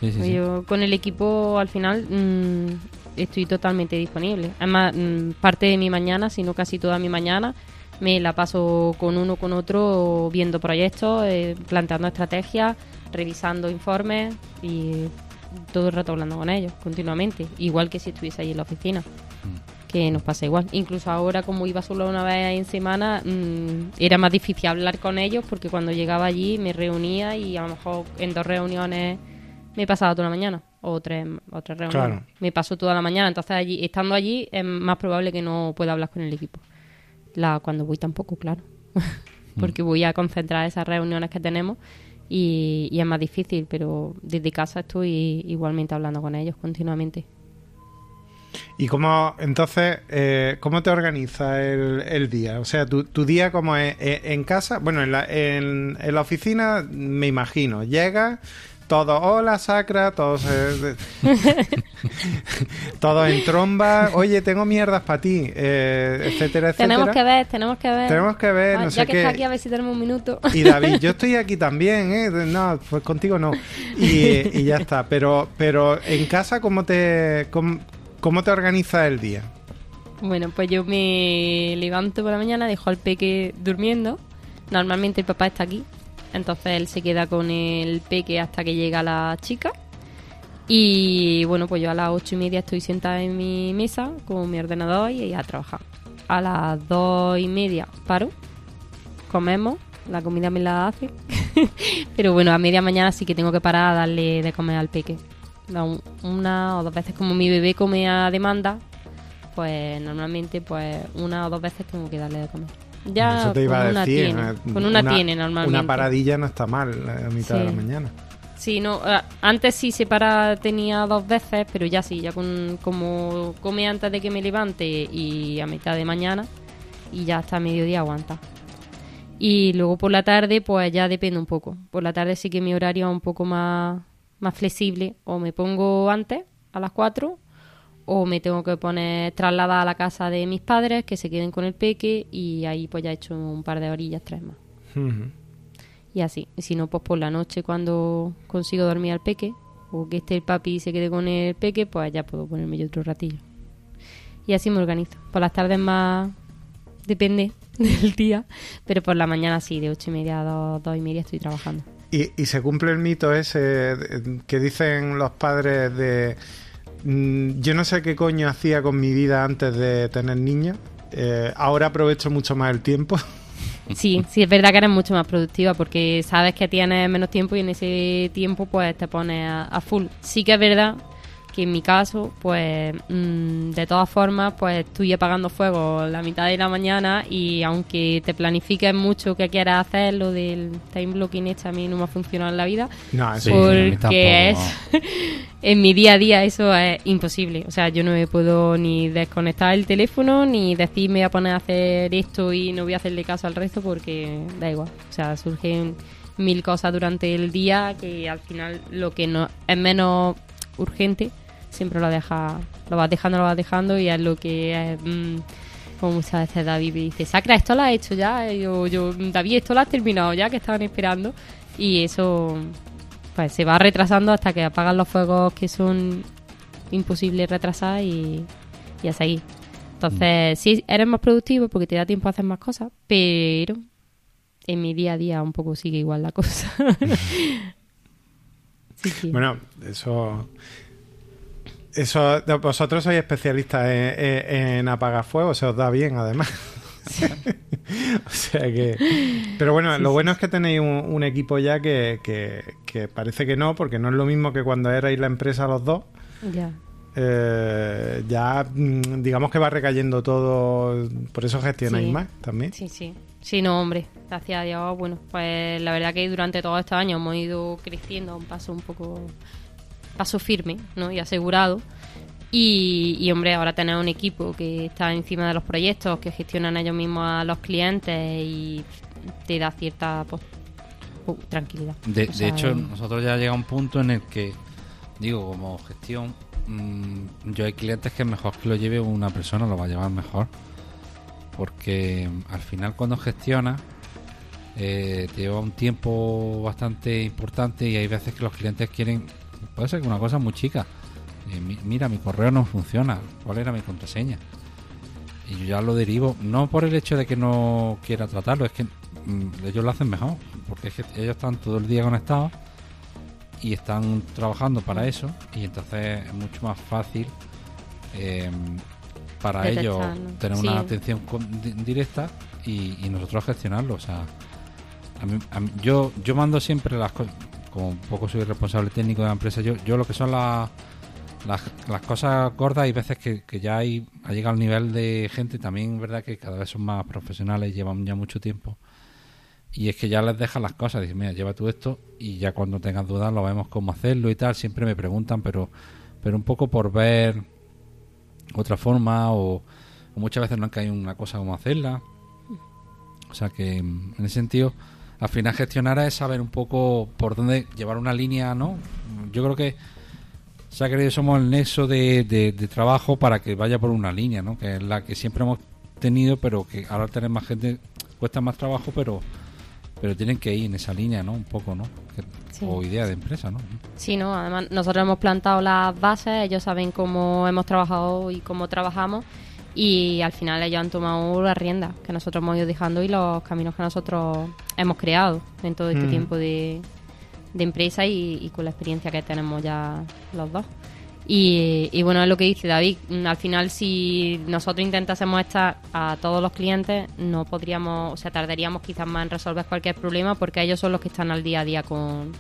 Speaker 3: Yo con el equipo, al final, mm, estoy totalmente disponible. Además, mm, parte de mi mañana, si no casi toda mi mañana, me la paso con uno con otro viendo proyectos, eh, planteando estrategias, revisando informes y todo el rato hablando con ellos continuamente, igual que si estuviese ahí en la oficina. Mm que nos pasa igual. Incluso ahora, como iba solo una vez en semana, mm, era más difícil hablar con ellos porque cuando llegaba allí me reunía y a lo mejor en dos reuniones me pasaba toda la mañana o tres, reuniones. Me pasó toda la mañana, entonces allí, estando allí es más probable que no pueda hablar con el equipo. La, cuando voy tampoco, claro, [laughs] porque voy a concentrar esas reuniones que tenemos y, y es más difícil, pero desde casa estoy igualmente hablando con ellos continuamente.
Speaker 1: ¿Y cómo, entonces, eh, cómo te organiza el, día? O sea, tu, día como es eh, en casa, bueno, en la, en, la oficina, me imagino, llega todo, hola Sacra, todos, [laughs] todo en tromba, oye, tengo mierdas para ti, eh, etcétera, etcétera.
Speaker 3: Tenemos que ver, tenemos que ver.
Speaker 1: Tenemos que ver, ah, no
Speaker 3: ya
Speaker 1: que
Speaker 3: está aquí, a ver si tenemos un minuto.
Speaker 1: Y David, yo estoy aquí también, ¿eh? No, pues contigo no. Y, y ya está, pero, pero en casa, ¿cómo te... ¿Cómo te organiza el día?
Speaker 3: Bueno, pues yo me levanto por la mañana, dejo al peque durmiendo. Normalmente el papá está aquí, entonces él se queda con el peque hasta que llega la chica. Y bueno, pues yo a las ocho y media estoy sentada en mi mesa con mi ordenador y a trabajar. A las dos y media paro, comemos, la comida me la hace. [laughs] Pero bueno, a media mañana sí que tengo que parar a darle de comer al peque una o dos veces como mi bebé come a demanda, pues normalmente pues una o dos veces tengo que darle de comer. Ya con, una tiene, con una, tiene normalmente.
Speaker 1: Una paradilla no está mal a mitad de la mañana.
Speaker 3: Sí, no, eh, antes sí se para, tenía dos veces, pero ya sí, ya con, como come antes de que me levante y a mitad de mañana y ya hasta mediodía aguanta. Y luego por la tarde, pues ya depende un poco. Por la tarde sí que mi horario es un poco más, más flexible. O me pongo antes, a las 4, o me tengo que poner trasladada a la casa de mis padres, que se queden con el peque, y ahí pues ya he hecho un par de orillas, tres más. y así. Y si no, pues por la noche cuando consigo dormir al peque, o que esté el papi y se quede con el peque, pues ya puedo ponerme yo otro ratillo. Y así me organizo. Por las tardes más depende [laughs] del día, pero por la mañana sí, de ocho y media a dos, dos y media estoy trabajando.
Speaker 1: Y, y se cumple el mito ese que dicen los padres de yo no sé qué coño hacía con mi vida antes de tener niños. Eh, ahora aprovecho mucho más el tiempo. [laughs]
Speaker 3: Sí, sí, es verdad que eres mucho más productiva porque sabes que tienes menos tiempo y en ese tiempo pues te pones a, full. Sí que es verdad que en mi caso, pues mm, de todas formas, pues estoy apagando fuego la mitad de la mañana y aunque te planifiques mucho que quieras hacer, lo del time blocking este a mí no me ha funcionado en la vida.
Speaker 1: No,
Speaker 3: porque es [laughs] en mi día a día eso es imposible. O sea, yo no me puedo ni desconectar el teléfono ni decir me voy a poner a hacer esto y no voy a hacerle caso al resto porque da igual. O sea, surgen mil cosas durante el día que al final lo que no es menos urgente siempre lo deja lo vas dejando lo vas dejando y es lo que es, mm, como muchas veces David me dice Sacra esto lo has hecho ya yo, yo David esto lo has terminado ya que estaban esperando y eso pues se va retrasando hasta que apagan los fuegos que son imposibles retrasar y, y a seguir. Entonces, mm. sí, eres más productivo porque te da tiempo a hacer más cosas, pero en mi día a día un poco sigue igual la cosa. [laughs]
Speaker 1: Bueno, eso... Eso, vosotros sois especialistas en, apagar fuego, se os da bien además. [laughs] o sea que. Pero bueno, lo bueno es que tenéis un, equipo ya que, que, parece que no, porque no es lo mismo que cuando erais la empresa los dos.
Speaker 3: Ya.
Speaker 1: Eh, ya mm, digamos que va recayendo todo, por eso gestionáis más también.
Speaker 3: Sí, sí. Sí, no, hombre, gracias a Dios. Bueno, pues la verdad que durante todos estos años hemos ido creciendo a un paso un poco, paso firme, ¿no? Y asegurado. Y, hombre, ahora tener un equipo que está encima de los proyectos, que gestionan ellos mismos a los clientes y te da cierta pues, tranquilidad.
Speaker 2: De, hecho, nosotros ya llega un punto en el que, digo, como gestión, mm, yo hay clientes que mejor que lo lleve una persona, lo va a llevar mejor. Porque al final cuando gestionas, eh, te lleva un tiempo bastante importante y hay veces que los clientes quieren, puede ser que una cosa muy chica, mira, mi correo no funciona, ¿cuál era mi contraseña? Y yo ya lo derivo, no por el hecho de que no quiera tratarlo, es que mm, ellos lo hacen mejor, porque es que ellos están todo el día conectados y están trabajando para eso, y entonces es mucho más fácil em, para ellos tener una atención directa y, nosotros gestionarlo. O sea, yo, yo mando siempre las cosas, como un poco soy responsable técnico de la empresa, yo, yo lo que son las las, las cosas gordas hay veces que, ya hay, ha llegado al nivel de gente, también verdad que cada vez son más profesionales, llevan ya mucho tiempo. Y es que ya les dejan las cosas, dicen, mira, lleva tú esto y ya cuando tengas dudas lo vemos cómo hacerlo y tal. Siempre me preguntan, pero, pero un poco por ver otra forma o, muchas veces no es que hay una cosa como hacerla. O sea que en ese sentido, al final gestionar es saber un poco por dónde llevar una línea, ¿no? Yo creo que o sea que somos el nexo de, trabajo para que vaya por una línea, ¿no? Que es la que siempre hemos tenido, pero que ahora tener más gente cuesta más trabajo, pero pero tienen que ir en esa línea, ¿no? Un poco, ¿no? O idea de empresa, ¿no?
Speaker 3: Sí, no, además nosotros hemos plantado las bases, ellos saben cómo hemos trabajado y cómo trabajamos y al final ellos han tomado la rienda que nosotros hemos ido dejando y los caminos que nosotros hemos creado en todo este mm. tiempo de, de empresa y, con la experiencia que tenemos ya los dos. Y, bueno, es lo que dice David, al final si nosotros intentásemos estar a todos los clientes, no podríamos, o sea, tardaríamos quizás más en resolver cualquier problema porque ellos son los que están al día a día con,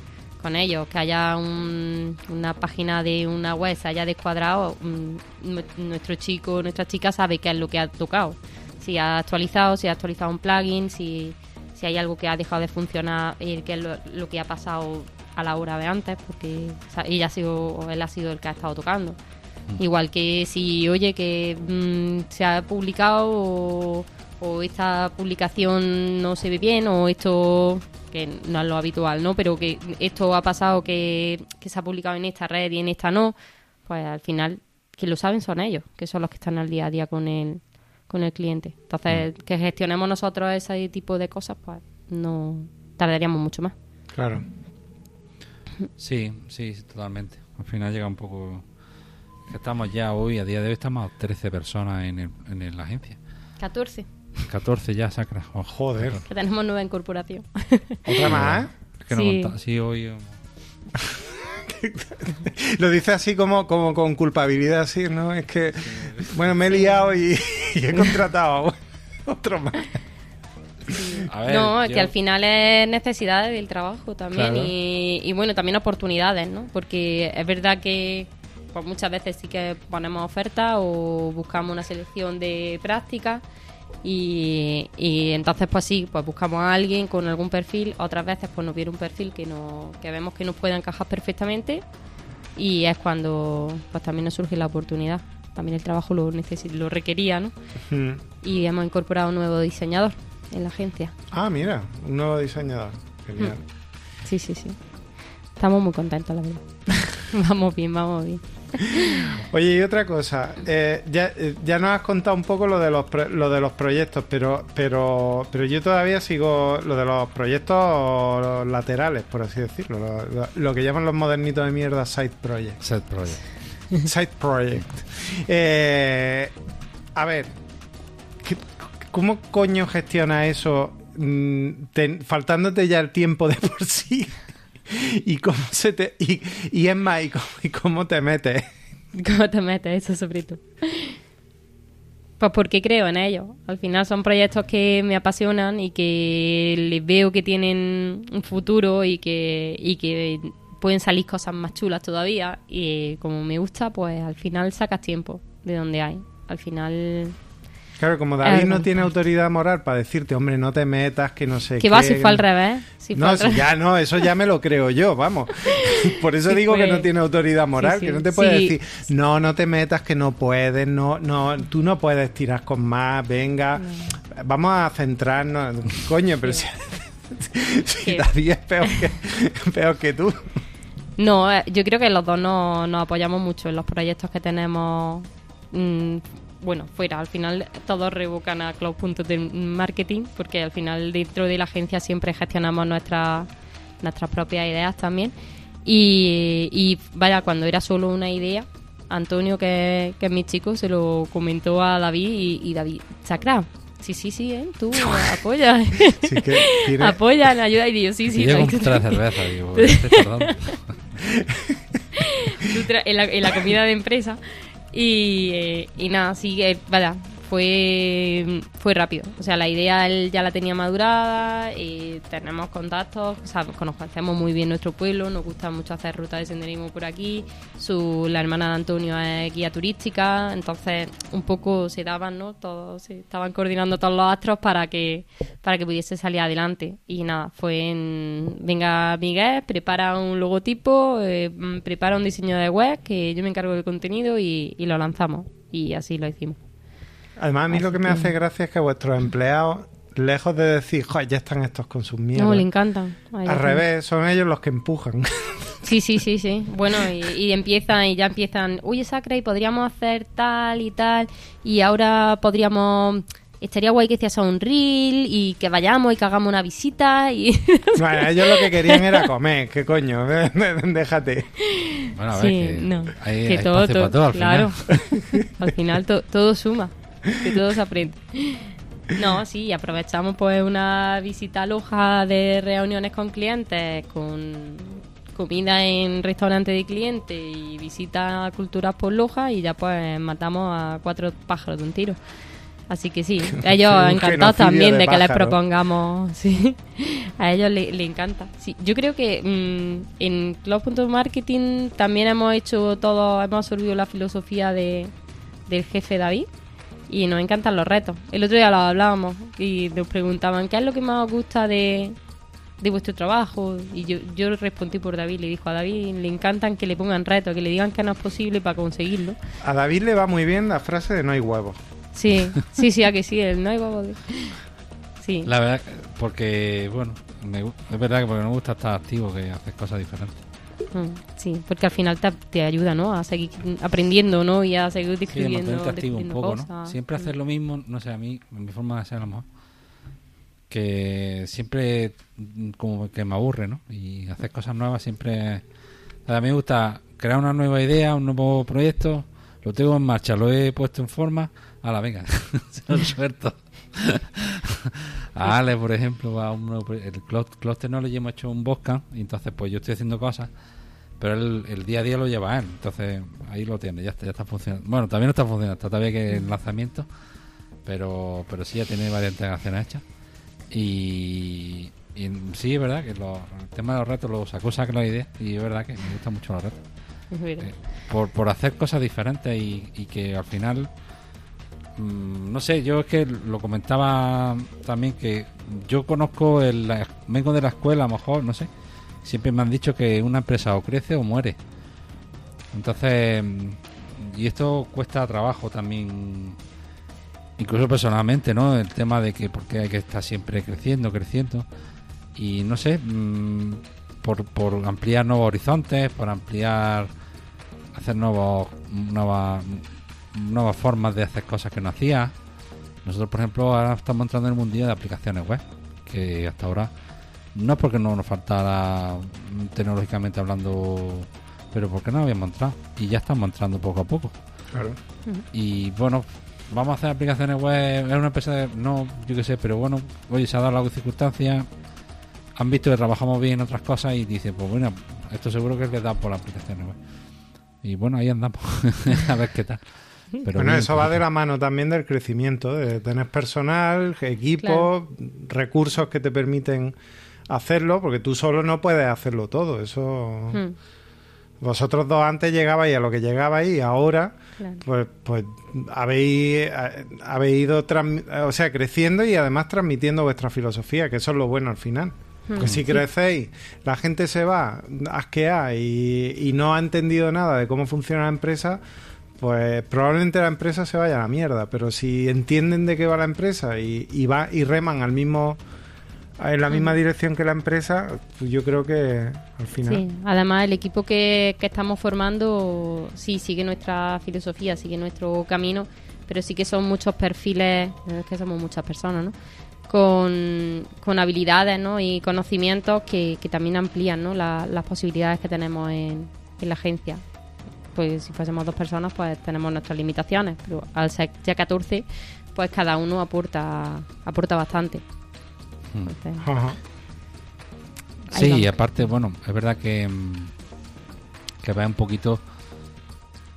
Speaker 3: con ellos. Que haya una página de una web se haya descuadrado, mm, nuestro chico, nuestra chica sabe qué es lo que ha tocado. Si ha actualizado, si ha actualizado un plugin, si si hay algo que ha dejado de funcionar, eh, que es lo, que ha pasado a la hora de antes, porque ella ha sido, él ha sido el que ha estado tocando. Mm. Igual que si, oye, que mm, se ha publicado o, esta publicación no se ve bien o esto, que no es lo habitual, ¿no? Pero que esto ha pasado que, que se ha publicado en esta red y en esta no, pues al final, quien lo saben son ellos, que son los que están al día a día con el, con el cliente. Entonces, mm. que gestionemos nosotros ese tipo de cosas, pues no, tardaríamos mucho más.
Speaker 1: Claro.
Speaker 2: Sí, sí, totalmente. Al final llega un poco... Estamos ya hoy, a día de hoy, estamos 13 personas en, el, en la agencia.
Speaker 3: 14.
Speaker 2: 14 ya, sacra.
Speaker 1: Oh, joder.
Speaker 3: Que tenemos nueva incorporación.
Speaker 1: ¿Otra más?
Speaker 2: Es que sí. no sí, hoy... [laughs]
Speaker 1: Lo dice así como, como con culpabilidad, así, ¿no? Es que, bueno, me he liado y, he contratado a otro más.
Speaker 3: No, es que al final es necesidades del trabajo también y, y, bueno, también oportunidades, ¿no? Porque es verdad que pues muchas veces sí que ponemos ofertas o buscamos una selección de prácticas y, entonces pues sí, pues buscamos a alguien con algún perfil, otras veces pues nos viene un perfil que, no, que vemos que nos puede encajar perfectamente y es cuando pues también nos surge la oportunidad. También el trabajo lo, lo requería, ¿no? Y hemos incorporado un nuevo diseñador en la agencia.
Speaker 1: Ah, mira, un nuevo diseñador. Genial.
Speaker 3: Sí, sí, sí. Estamos muy contentos, la verdad. [laughs] vamos bien, vamos bien. [laughs]
Speaker 1: Oye, y otra cosa, eh, ya, eh, ya nos has contado un poco lo de los, lo de los proyectos, pero, pero, pero yo todavía sigo lo de los proyectos laterales, por así decirlo, lo, que llaman los modernitos de mierda side project.
Speaker 2: Side project.
Speaker 1: Side project. [laughs] Eh, a ver, ¿cómo coño gestiona eso mm, faltándote ya el tiempo de por sí? [laughs] y cómo se te y, y es más y cómo, te metes [laughs]
Speaker 3: cómo te metes eso sobre todo pues porque creo en ellos al final son proyectos que me apasionan y que les veo que tienen un futuro y que y que pueden salir cosas más chulas todavía. Y como me gusta pues al final sacas tiempo de donde hay. Al final
Speaker 1: Claro, como David no tiene autoridad moral para decirte, hombre, no te metas, que no sé
Speaker 3: qué.
Speaker 1: Que
Speaker 3: va si fue al revés.
Speaker 1: no, ya no, eso ya me lo creo yo, vamos. [laughs] Por eso digo que no tiene autoridad moral, que no te puede decir, no, no te metas, que no puedes, no, no, tú no puedes tirar con más, venga, vamos a centrarnos. Coño, pero si, [laughs] David es peor que, peor que tú.
Speaker 3: No, eh, yo creo que los dos nos, nos apoyamos mucho en los proyectos que tenemos mm, bueno, fuera. Al final todos revocan a Marketing porque al final dentro de la agencia siempre gestionamos nuestras nuestras propias ideas también. Y, vaya, cuando era solo una idea, Antonio, que, que es mi chico, se lo comentó a David y, David, Sacra, sí, sí, sí, ¿eh? tú [laughs] apoya. Sí que apoya en ayuda y yo, sí, sí.
Speaker 2: Y cerveza, digo, [laughs]
Speaker 3: en, la, en la comida de empresa y, eh, y nada, sí, eh, vaya, fue, fue rápido. O sea, la idea él ya la tenía madurada, y tenemos contactos, o sea, conocemos muy bien nuestro pueblo, nos gusta mucho hacer rutas de senderismo por aquí. Su, la hermana de Antonio es guía turística, entonces un poco se daban, ¿no? Todos, se estaban coordinando todos los astros para que, para que pudiese salir adelante. Y nada, fue en, venga Miguel, prepara un logotipo, eh, prepara un diseño de web, que yo me encargo del contenido y, y lo lanzamos. Y así lo hicimos.
Speaker 1: Además, a mí lo que me hace gracia es que vuestros empleados, lejos de decir, Joder, ya están estos con sus mierdas.
Speaker 3: No, le encantan.
Speaker 1: Al revés, son ellos los que empujan. [laughs]
Speaker 3: Sí, sí, sí, sí. Bueno, y, empiezan, y ya empiezan, oye, Sacra, y podríamos hacer tal y tal, y ahora podríamos estaría guay que hicieras un reel y que vayamos y que hagamos una visita y [laughs]
Speaker 1: bueno ellos lo que querían era comer qué coño [laughs] déjate
Speaker 3: bueno, a ver, sí, que, no, que todo, todo, al claro al final todo suma [laughs] que todos aprenden. No, sí, aprovechamos pues una visita a Loja de reuniones con clientes, con comida en restaurante de clientes y visita a culturas por Loja y ya pues matamos a cuatro pájaros de un tiro. Así que sí, [laughs] ellos encantados también de, que les propongamos, [laughs] sí, a ellos les le encanta. Sí, yo creo que mm, en Club.marketing también hemos hecho todo, hemos absorbido la filosofía de, del jefe David, y nos encantan los retos. El otro día lo hablábamos y nos preguntaban qué es lo que más os gusta de, de vuestro trabajo y yo, yo respondí por David, le dijo a David le encantan que le pongan retos, que le digan que no es posible para conseguirlo.
Speaker 1: A David le va muy bien la frase de no hay huevos.
Speaker 3: Sí, sí, sí, a que sí, el no hay huevos. Sí.
Speaker 2: La verdad, porque, bueno, es verdad que porque me gusta estar activo, que haces cosas diferentes.
Speaker 3: Mm, sí, porque al final te, ayuda, ¿no? A seguir aprendiendo, ¿no? Y a seguir descubriendo,
Speaker 2: un poco, ¿no? Siempre hacer lo mismo, no sé, a mí, mi forma de ser a lo mejor. que siempre como que me aburre, ¿no? Y hacer cosas nuevas siempre... A mí me gusta crear una nueva idea, un nuevo proyecto, lo tengo en marcha, lo he puesto en forma, a la venga, [laughs] se lo [laughs] suelto. a Ale, por ejemplo, a un nuevo, el Cloud, no le hemos hecho un Boscan, y entonces pues yo estoy haciendo cosas, pero el, el, día a día lo lleva él, entonces ahí lo tiene, ya está, ya está funcionando. Bueno, también no está funcionando, está todavía que el lanzamiento, pero, pero sí ya tiene varias integraciones hechas. Y, sí, es verdad que el tema de los retos los sacó saca la idea y es verdad que me gustan mucho los retos. Eh, por, por hacer cosas diferentes y, que al final, mm, no sé, yo es que lo comentaba también que yo conozco, el, vengo de la escuela, a lo mejor, no sé, siempre me han dicho que una empresa o crece o muere. Entonces, y esto cuesta trabajo también incluso personalmente, ¿no? El tema de que porque hay que estar siempre creciendo, creciendo. Y no sé, mm, por, por ampliar nuevos horizontes, por ampliar, hacer nuevos, nuevas, nuevas formas de hacer cosas que no hacía. Nosotros, por ejemplo, ahora estamos entrando en el mundillo de aplicaciones web, que hasta ahora no es porque no nos faltara tecnológicamente hablando, pero porque no habíamos entrado. Y ya estamos entrando poco a poco. Claro. Y bueno, vamos a hacer aplicaciones web, es una empresa de, no, yo qué sé, pero bueno, oye, se ha dado la circunstancia, han visto que trabajamos bien en otras cosas y dicen, pues bueno, esto seguro que es que da por la aplicaciones web. Y bueno, ahí andamos, [laughs] a ver qué tal.
Speaker 1: Pero bueno, eso va de la mano también del crecimiento, de tener personal, equipos, recursos que te permiten hacerlo, porque tú solo no puedes hacerlo todo. Eso. Hmm. Vosotros dos antes llegabais a lo que llegabais y ahora pues, pues habéis, habéis ido o sea, creciendo y además transmitiendo vuestra filosofía, que eso es lo bueno al final. Porque si crecéis, la gente se va, asquea y, y no ha entendido nada de cómo funciona la empresa, pues probablemente la empresa se vaya a la mierda. Pero si entienden de qué va la empresa y, y va y reman al mismo en la misma dirección que la empresa, pues yo creo que al final. Sí,
Speaker 3: además el equipo que, estamos formando sí sigue nuestra filosofía, sigue nuestro camino, pero sí que son muchos perfiles, es que somos muchas personas, ¿no? Con, con habilidades ¿no? y conocimientos que, que también amplían ¿no? las posibilidades que tenemos en, en la agencia. Pues si fuésemos dos personas, pues tenemos nuestras limitaciones, pero al ser ya 14, pues cada uno aporta, aporta bastante.
Speaker 2: Sí, y aparte, bueno, es verdad que, mm, que va un poquito.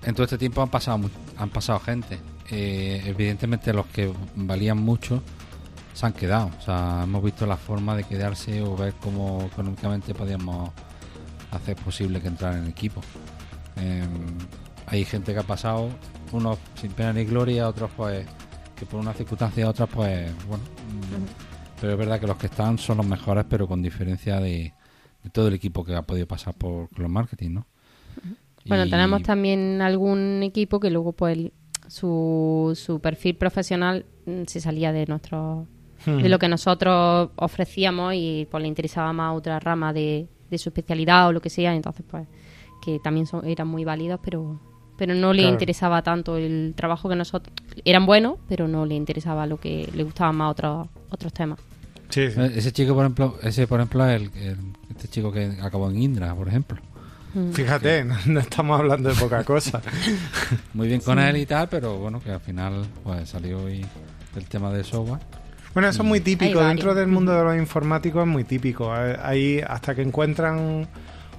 Speaker 2: En todo este tiempo han pasado han pasado gente. Eh, evidentemente los que valían mucho se han quedado. O sea, hemos visto la forma de quedarse o ver cómo económicamente podíamos hacer posible que entraran en el equipo. Em, hay gente que ha pasado, unos sin pena ni gloria, otros pues que por una circunstancia u otra pues bueno. Mm, pero es verdad que los que están son los mejores, pero con diferencia de, todo el equipo que ha podido pasar por los marketing, ¿no?
Speaker 3: Bueno, tenemos también algún equipo que luego, pues, su, su perfil profesional mm, se salía de nuestro de lo que nosotros ofrecíamos y pues le interesaba más otra rama de, su especialidad o lo que sea, entonces pues que también son, eran muy válidos, pero pero no le interesaba tanto el trabajo que nosotros eran buenos, pero no le interesaba lo que le gustaban más otros otros temas.
Speaker 2: Eh, ese chico, por ejemplo, ese por ejemplo el, este chico que acabó en Indra, por ejemplo.
Speaker 1: Mm. Fíjate, no, estamos hablando de poca cosa. [laughs]
Speaker 2: Muy bien con él y tal, pero bueno, que al final pues salió y el tema de software.
Speaker 1: Bueno, eso es muy típico. Dentro del mundo de los informáticos es muy típico. Eh, ahí hasta que encuentran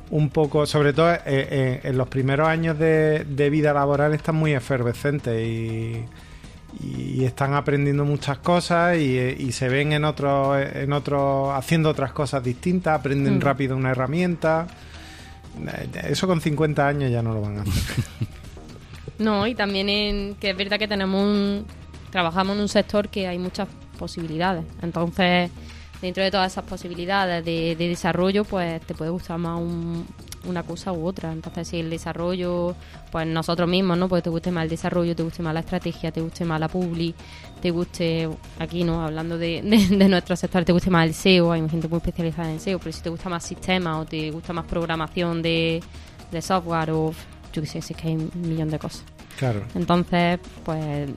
Speaker 1: un poco, sobre todo eh, en los primeros años de, de vida laboral, están muy efervescentes y y están aprendiendo muchas cosas y, se ven en otros en otros haciendo otras cosas distintas aprenden mm. rápido una herramienta. Eso con 50 años ya no lo van a hacer. [laughs]
Speaker 3: No y también en, que es verdad que tenemos un, trabajamos en un sector que hay muchas posibilidades. Entonces dentro de todas esas posibilidades de, de desarrollo pues te puede gustar más un, una cosa u otra. Entonces, si el desarrollo, pues nosotros mismos, ¿no? Pues te guste más el desarrollo, te guste más la estrategia, te guste más la publi, te guste, aquí, ¿no? Hablando de, de, nuestro sector, te guste más el SEO, hay gente muy especializada en SEO, pero si te gusta más sistema o te gusta más programación de, de software o yo qué sé, si es que hay un millón de cosas.
Speaker 1: Claro.
Speaker 3: Entonces, pues,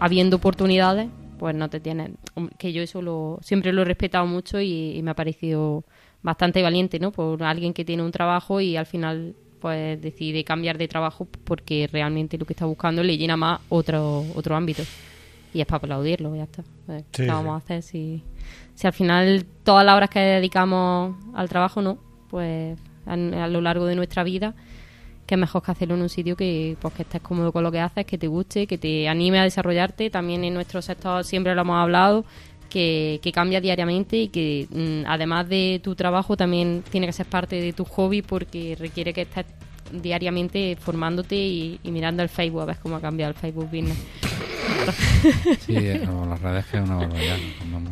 Speaker 3: habiendo oportunidades, pues no te tienes... Que yo eso lo, siempre lo he respetado mucho y, me ha parecido bastante valiente, ¿no? Por alguien que tiene un trabajo y al final pues decide cambiar de trabajo porque realmente lo que está buscando le llena más otro, otro ámbito. Y es para aplaudirlo, ya está. Pues, ¿Qué vamos a hacer si, si al final todas las horas que dedicamos al trabajo, no? Pues a lo largo de nuestra vida que es mejor que hacerlo en un sitio que, pues, que estés cómodo con lo que haces, que te guste, que te anime a desarrollarte. También en nuestro sector siempre lo hemos hablado, que, que cambia diariamente y que mm, además de tu trabajo también tiene que ser parte de tu hobby porque requiere que estés diariamente formándote y, mirando el Facebook a ver cómo ha cambiado el Facebook Business. [laughs]
Speaker 2: sí, las redes que es una barbaridad.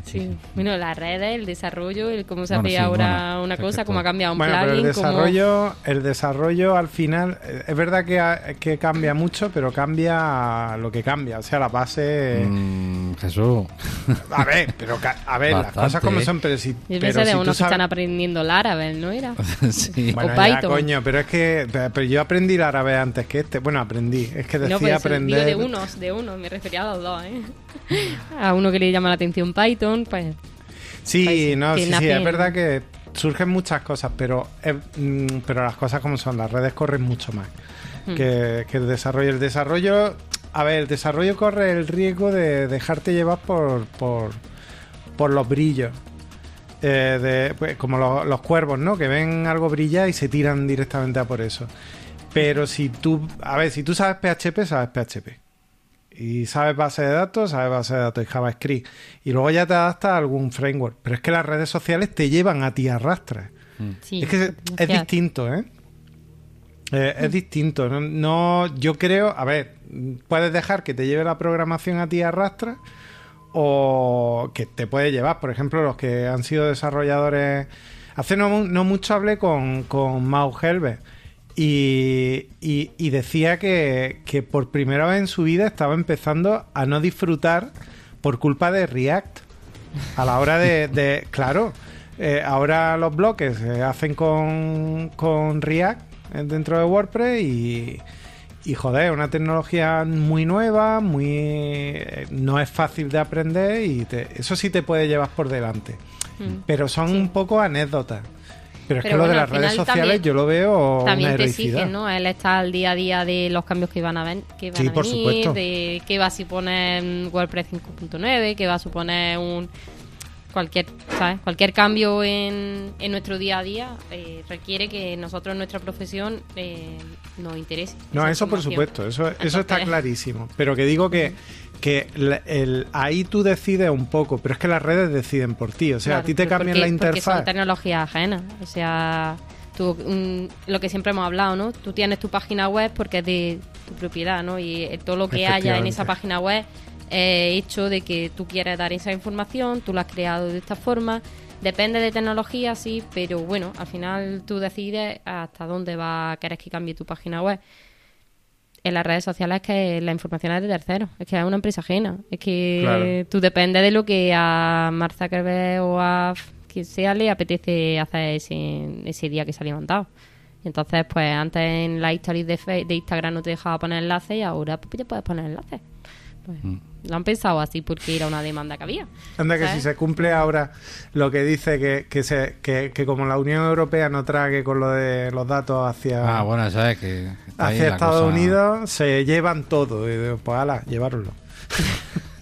Speaker 3: Sí. Bueno, las redes, el desarrollo, el cómo se hace ahora una cosa, cómo ha cambiado un
Speaker 1: bueno,
Speaker 3: plugin.
Speaker 1: el desarrollo, el desarrollo al final, eh, es verdad que, que, cambia mucho, pero cambia lo que cambia. O sea, la base.
Speaker 2: Mm, Jesús. [laughs]
Speaker 1: A ver, pero a ver, las cosas como son, pero si.
Speaker 3: Yo pensé de unos que están aprendiendo el árabe, ¿no era? [laughs]
Speaker 2: sí.
Speaker 1: o Python. coño, pero es que pero yo aprendí el árabe antes que este. Bueno, aprendí. Es que decía no, pues aprender.
Speaker 3: de unos, de unos, me refería a los dos, ¿eh? A uno que le llama la atención Python, pues.
Speaker 1: Sí, pues, no, sí, sí, es verdad que surgen muchas cosas, pero, mm, pero las cosas como son, las redes corren mucho más hmm. que, el desarrollo. El desarrollo, a ver, el desarrollo corre el riesgo de dejarte llevar por, por, por los brillos. Eh, de, pues, como los, cuervos, ¿no? Que ven algo brillar y se tiran directamente a por eso. Pero si tú, a ver, si tú sabes PHP, sabes PHP. Y sabes base de datos, sabes base de datos y JavaScript. Y luego ya te adaptas a algún framework. Pero es que las redes sociales te llevan a ti arrastres. Mm. es que es, distinto, ¿eh? eh es mm. distinto. No, no, yo creo, a ver, puedes dejar que te lleve la programación a ti arrastres o que te puede llevar. Por ejemplo, los que han sido desarrolladores. Hace no, mucho hablé con, con Mau Helve y, y, decía que, que, por primera vez en su vida estaba empezando a no disfrutar por culpa de React. A la hora de. [laughs] claro, eh, ahora los bloques se hacen con, con React dentro de WordPress y y joder, una tecnología muy nueva, muy eh, no es fácil de aprender y eso sí te puede llevar por delante. Mm. Pero son un poco anécdotas. Pero, es que lo de las redes sociales yo lo veo
Speaker 3: también te exigen, ¿no? Él está al día a día de los cambios que van a, ven, que van a venir, de qué va a suponer WordPress 5.9, qué va a suponer un cualquier ¿sabes? cualquier cambio en, en nuestro día a día eh, requiere que nosotros en nuestra profesión eh, nos interese
Speaker 1: no eso por supuesto eso eso está clarísimo. Pero que digo que que el, ahí tú decides un poco pero es que las redes deciden por ti o sea a ti te cambian la interfaz porque
Speaker 3: son tecnologías ajenas o sea tú, mm, lo que siempre hemos hablado no tú tienes tu página web porque es de tu propiedad no y eh, todo lo que haya en esa página web eh, hecho de que tú quieres dar esa información, tú la has creado de esta forma. Depende de tecnología, sí, pero bueno, al final tú decides hasta dónde va a querer que cambie tu página web. En las redes sociales es que la información es de terceros, es que es una empresa ajena. Es que tú dependes de lo que a Mark Zuckerberg o a quien sea le apetece hacer ese, ese día que se ha levantado. entonces, pues antes en la historia de, de Instagram no te dejaba poner enlaces y ahora pues, ya puedes poner enlaces. Pues, mm. Lo han pensado así porque era una demanda que había.
Speaker 1: Anda, que si se cumple ahora lo que dice que, que, se, que, como la Unión Europea no trague con lo de los datos hacia,
Speaker 2: ah, bueno, ¿sabes? Que
Speaker 1: hacia Estados Unidos, se llevan todo. Y pues ala, llevároslo.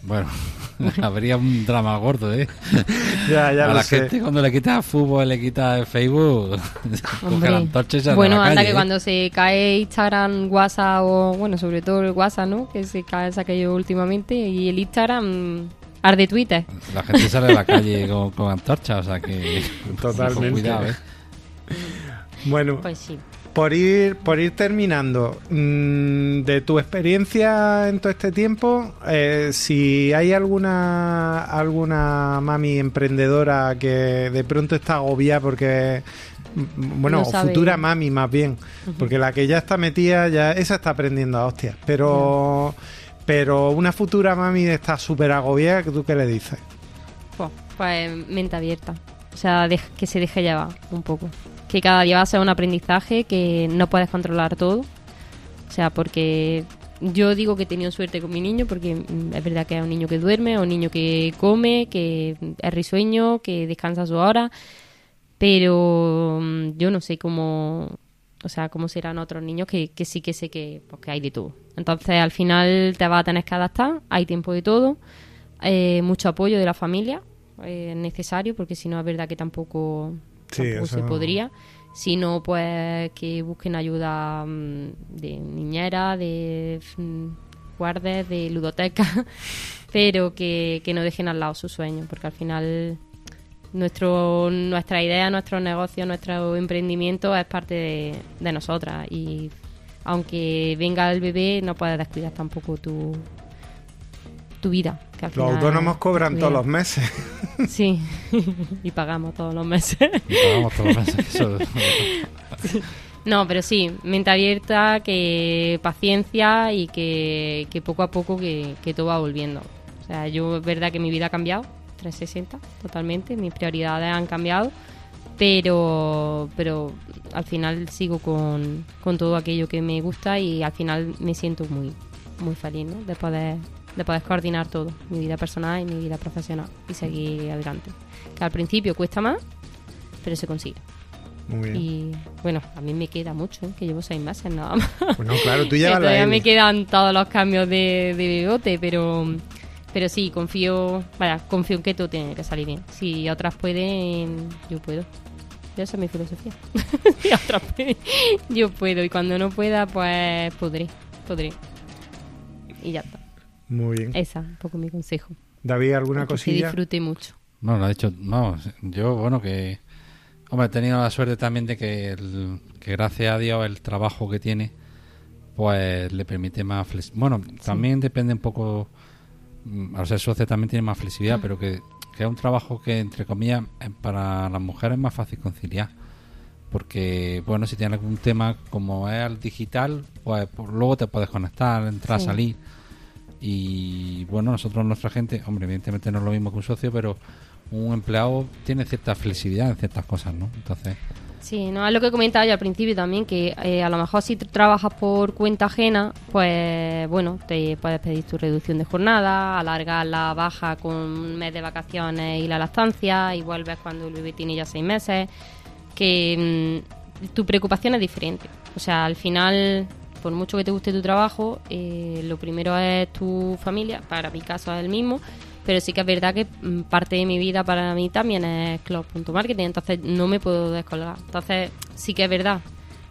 Speaker 2: bueno. [laughs] [laughs] Habría un drama gordo, ¿eh? [laughs]
Speaker 1: Ya, ya
Speaker 2: a
Speaker 1: la
Speaker 2: gente cuando le quitas fútbol, le quitas Facebook, [laughs] coge la antorcha
Speaker 3: Bueno, anda que
Speaker 2: ¿eh?
Speaker 3: cuando se cae Instagram, WhatsApp o, bueno, sobre todo el WhatsApp, ¿no? Que se cae, se ha caído últimamente y el Instagram arde Twitter.
Speaker 2: La gente sale a la calle con, con antorcha, o sea que...
Speaker 1: Totalmente.
Speaker 2: cuidado, ¿eh?
Speaker 1: Bueno.
Speaker 3: Pues sí
Speaker 1: por ir, por ir terminando, mm, de tu experiencia en todo este tiempo, eh, si hay alguna, alguna mami emprendedora que de pronto está agobiada porque mm, bueno, futura mami más bien, porque la que ya está metida, ya esa está aprendiendo a hostias, pero, pero una futura mami está súper agobiada, ¿tú qué le dices?
Speaker 3: Pues, pues mente abierta, o sea, que se deje llevar un poco que cada día va a ser un aprendizaje, que no puedes controlar todo. O sea, porque yo digo que he tenido suerte con mi niño porque mm, es verdad que es un niño que duerme, es un niño que come, que es risueño, que descansa a su hora, pero mm, yo no sé cómo, o sea, cómo serán otros niños que, sí que sé que, pues, que hay de todo. Entonces al final te vas a tener que adaptar, hay tiempo de todo, eh, mucho apoyo de la familia, eh, es necesario porque si no es verdad que tampoco, se podría. Sino pues que busquen ayuda mm, de niñera, de mm, guardes, de ludoteca, [laughs] pero que, no dejen al lado sus sueños, porque al final nuestro nuestra idea, nuestro negocio, nuestro emprendimiento es parte de, de nosotras. Y aunque venga el bebé no puedes descuidar tampoco tu, tu vida.
Speaker 1: los autónomos cobran todos los meses. [laughs]
Speaker 3: Sí, [laughs] y pagamos todos los meses.
Speaker 2: Y pagamos todos los meses. [laughs]
Speaker 3: No, pero sí, mente abierta, que paciencia y que, poco a poco que, todo va volviendo. O sea, yo es verdad que mi vida ha cambiado, 360 totalmente, mis prioridades han cambiado, pero, pero al final sigo con, con todo aquello que me gusta y al final me siento muy, muy feliz ¿no? de poder de poder coordinar todo, mi vida personal y mi vida profesional y seguir adelante. Que al principio cuesta más, pero se consigue.
Speaker 1: Muy bien.
Speaker 3: Y bueno, a mí me queda mucho, ¿eh? que llevo seis meses nada más.
Speaker 1: Bueno, claro, tú ya
Speaker 3: Todavía me quedan todos los cambios de, de bigote, pero, pero sí, confío, vaya, confío en que todo tiene que salir bien. Si otras pueden, yo puedo. Esa es mi filosofía. [laughs] si otras pueden, yo puedo. Y cuando no pueda, pues podré, podré. Y ya está.
Speaker 1: Muy bien.
Speaker 3: Esa, un poco mi consejo.
Speaker 1: David, ¿alguna cosilla?
Speaker 3: Que disfrute mucho.
Speaker 2: No, lo ha dicho, no, yo, bueno, que, hombre, he tenido la suerte también de que, que gracias a Dios el trabajo que tiene, pues le permite más flexibilidad. Bueno, también depende un poco, mm, al ser socio también tiene más flexibilidad, pero que, que, es un trabajo que, entre comillas, para las mujeres es más fácil conciliar. Porque, bueno, si tienes algún tema como es el digital, pues, pues luego te puedes conectar, entrar, salir y bueno, nosotros, nuestra gente, hombre, evidentemente no es lo mismo que un socio, pero un empleado tiene cierta flexibilidad en ciertas cosas, ¿no? Entonces.
Speaker 3: Sí, no es lo que comentaba yo al principio también, que eh, a lo mejor si trabajas por cuenta ajena, pues bueno, te puedes pedir tu reducción de jornada, alargar la baja con un mes de vacaciones y la lactancia, y vuelves cuando el bebé tiene ya seis meses, que mm, tu preocupación es diferente. O sea, al final por mucho que te guste tu trabajo, eh, lo primero es tu familia, para mi caso es el mismo, pero sí que es verdad que mm, parte de mi vida para mí también es club.marketing, entonces no me puedo descolgar. Entonces sí que es verdad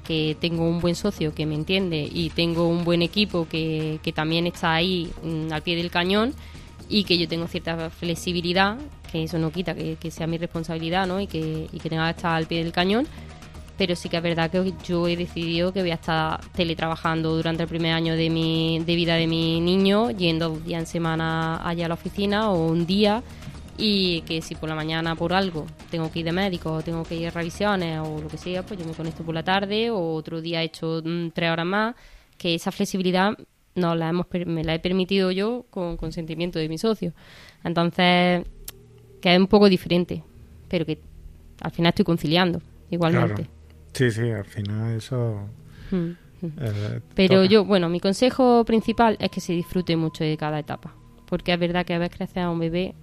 Speaker 3: que tengo un buen socio que me entiende y tengo un buen equipo que, que también está ahí mm, al pie del cañón y que yo tengo cierta flexibilidad, que eso no quita que, que sea mi responsabilidad ¿no? y, que, y que tenga que estar al pie del cañón pero sí que es verdad que yo he decidido que voy a estar teletrabajando durante el primer año de, mi, de vida de mi niño, yendo un día en semana allá a la oficina o un día y que si por la mañana por algo tengo que ir de médico o tengo que ir a revisiones o lo que sea, pues yo me conecto por la tarde o otro día he hecho mm, tres horas más, que esa flexibilidad no la hemos, me la he permitido yo con consentimiento de mi socio. Entonces, que es un poco diferente, pero que al final estoy conciliando igualmente.
Speaker 1: Sí, sí, al final eso... Hmm.
Speaker 3: Eh, Pero yo, bueno, mi consejo principal es que se disfrute mucho de cada etapa. Porque es verdad que a ver crecer a un bebé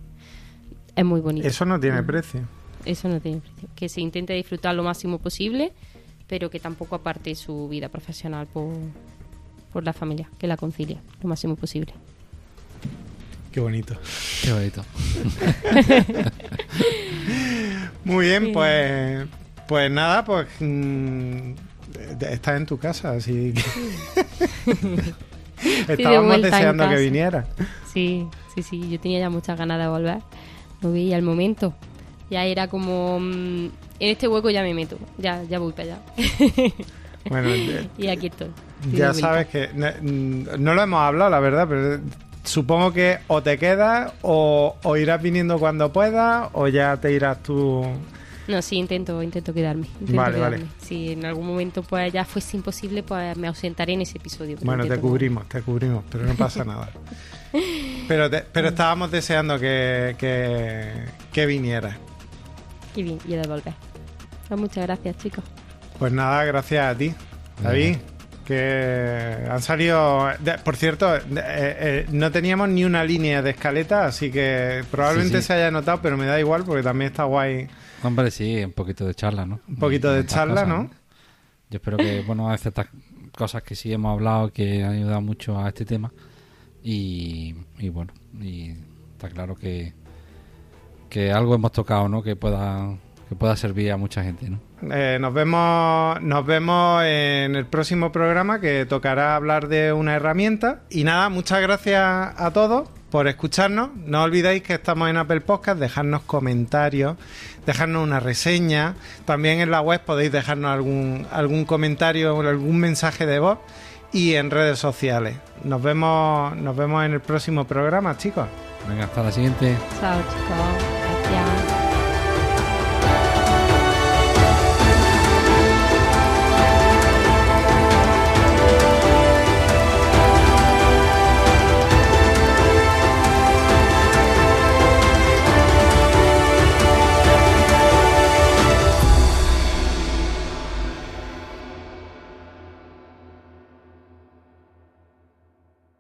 Speaker 3: es muy bonito.
Speaker 1: Eso no tiene hmm. precio.
Speaker 3: Eso no tiene precio. Que se intente disfrutar lo máximo posible, pero que tampoco aparte su vida profesional por, por la familia, que la concilia lo máximo posible.
Speaker 1: Qué bonito.
Speaker 2: Qué bonito. [laughs]
Speaker 1: Muy bien, pues pues nada, pues mm, estás en tu casa, así que [laughs] estábamos deseando que viniera.
Speaker 3: Sí, sí, sí, yo tenía ya muchas ganas de volver. No veía el momento. Ya era como mm, en este hueco ya me meto, ya ya voy para allá. [laughs]
Speaker 1: bueno, [laughs]
Speaker 3: y aquí estoy.
Speaker 1: ya sabes que mm, no, lo hemos hablado, la verdad, pero supongo que o te quedas o, o irás viniendo cuando puedas o ya te irás tú
Speaker 3: no, sí, intento, intento quedarme. vale, vale. Si en algún momento pues ya fuese imposible, pues me ausentaré en ese episodio.
Speaker 1: Bueno, te cubrimos, te cubrimos, pero no pasa nada. Pero, pero [laughs] estábamos deseando que, que, que viniera.
Speaker 3: Qué bien, y de volver. Pues muchas gracias, chicos.
Speaker 1: Pues nada, gracias a ti, David. que han salido. por cierto, eh, eh, no teníamos ni una línea de escaleta, así que probablemente se haya notado, pero me da igual porque también está guay.
Speaker 2: Hombre, sí, un poquito de charla, ¿no?
Speaker 1: Un poquito de charla, ¿no?
Speaker 2: Yo espero que, bueno, hay ciertas cosas que sí hemos hablado que han ayudado mucho a este tema. Y, y bueno, y está claro que, que algo hemos tocado, ¿no? Que pueda que pueda servir a mucha gente, ¿no?
Speaker 1: Eh, nos vemos nos vemos en el próximo programa que tocará hablar de una herramienta y nada, muchas gracias a todos por escucharnos. No olvidéis que estamos en Apple Podcast, dejarnos comentarios, dejarnos una reseña. También en la web podéis dejarnos algún algún comentario o algún mensaje de voz y en redes sociales. Nos vemos nos vemos en el próximo programa, chicos.
Speaker 2: Venga, hasta la siguiente.
Speaker 3: Chao, chicos.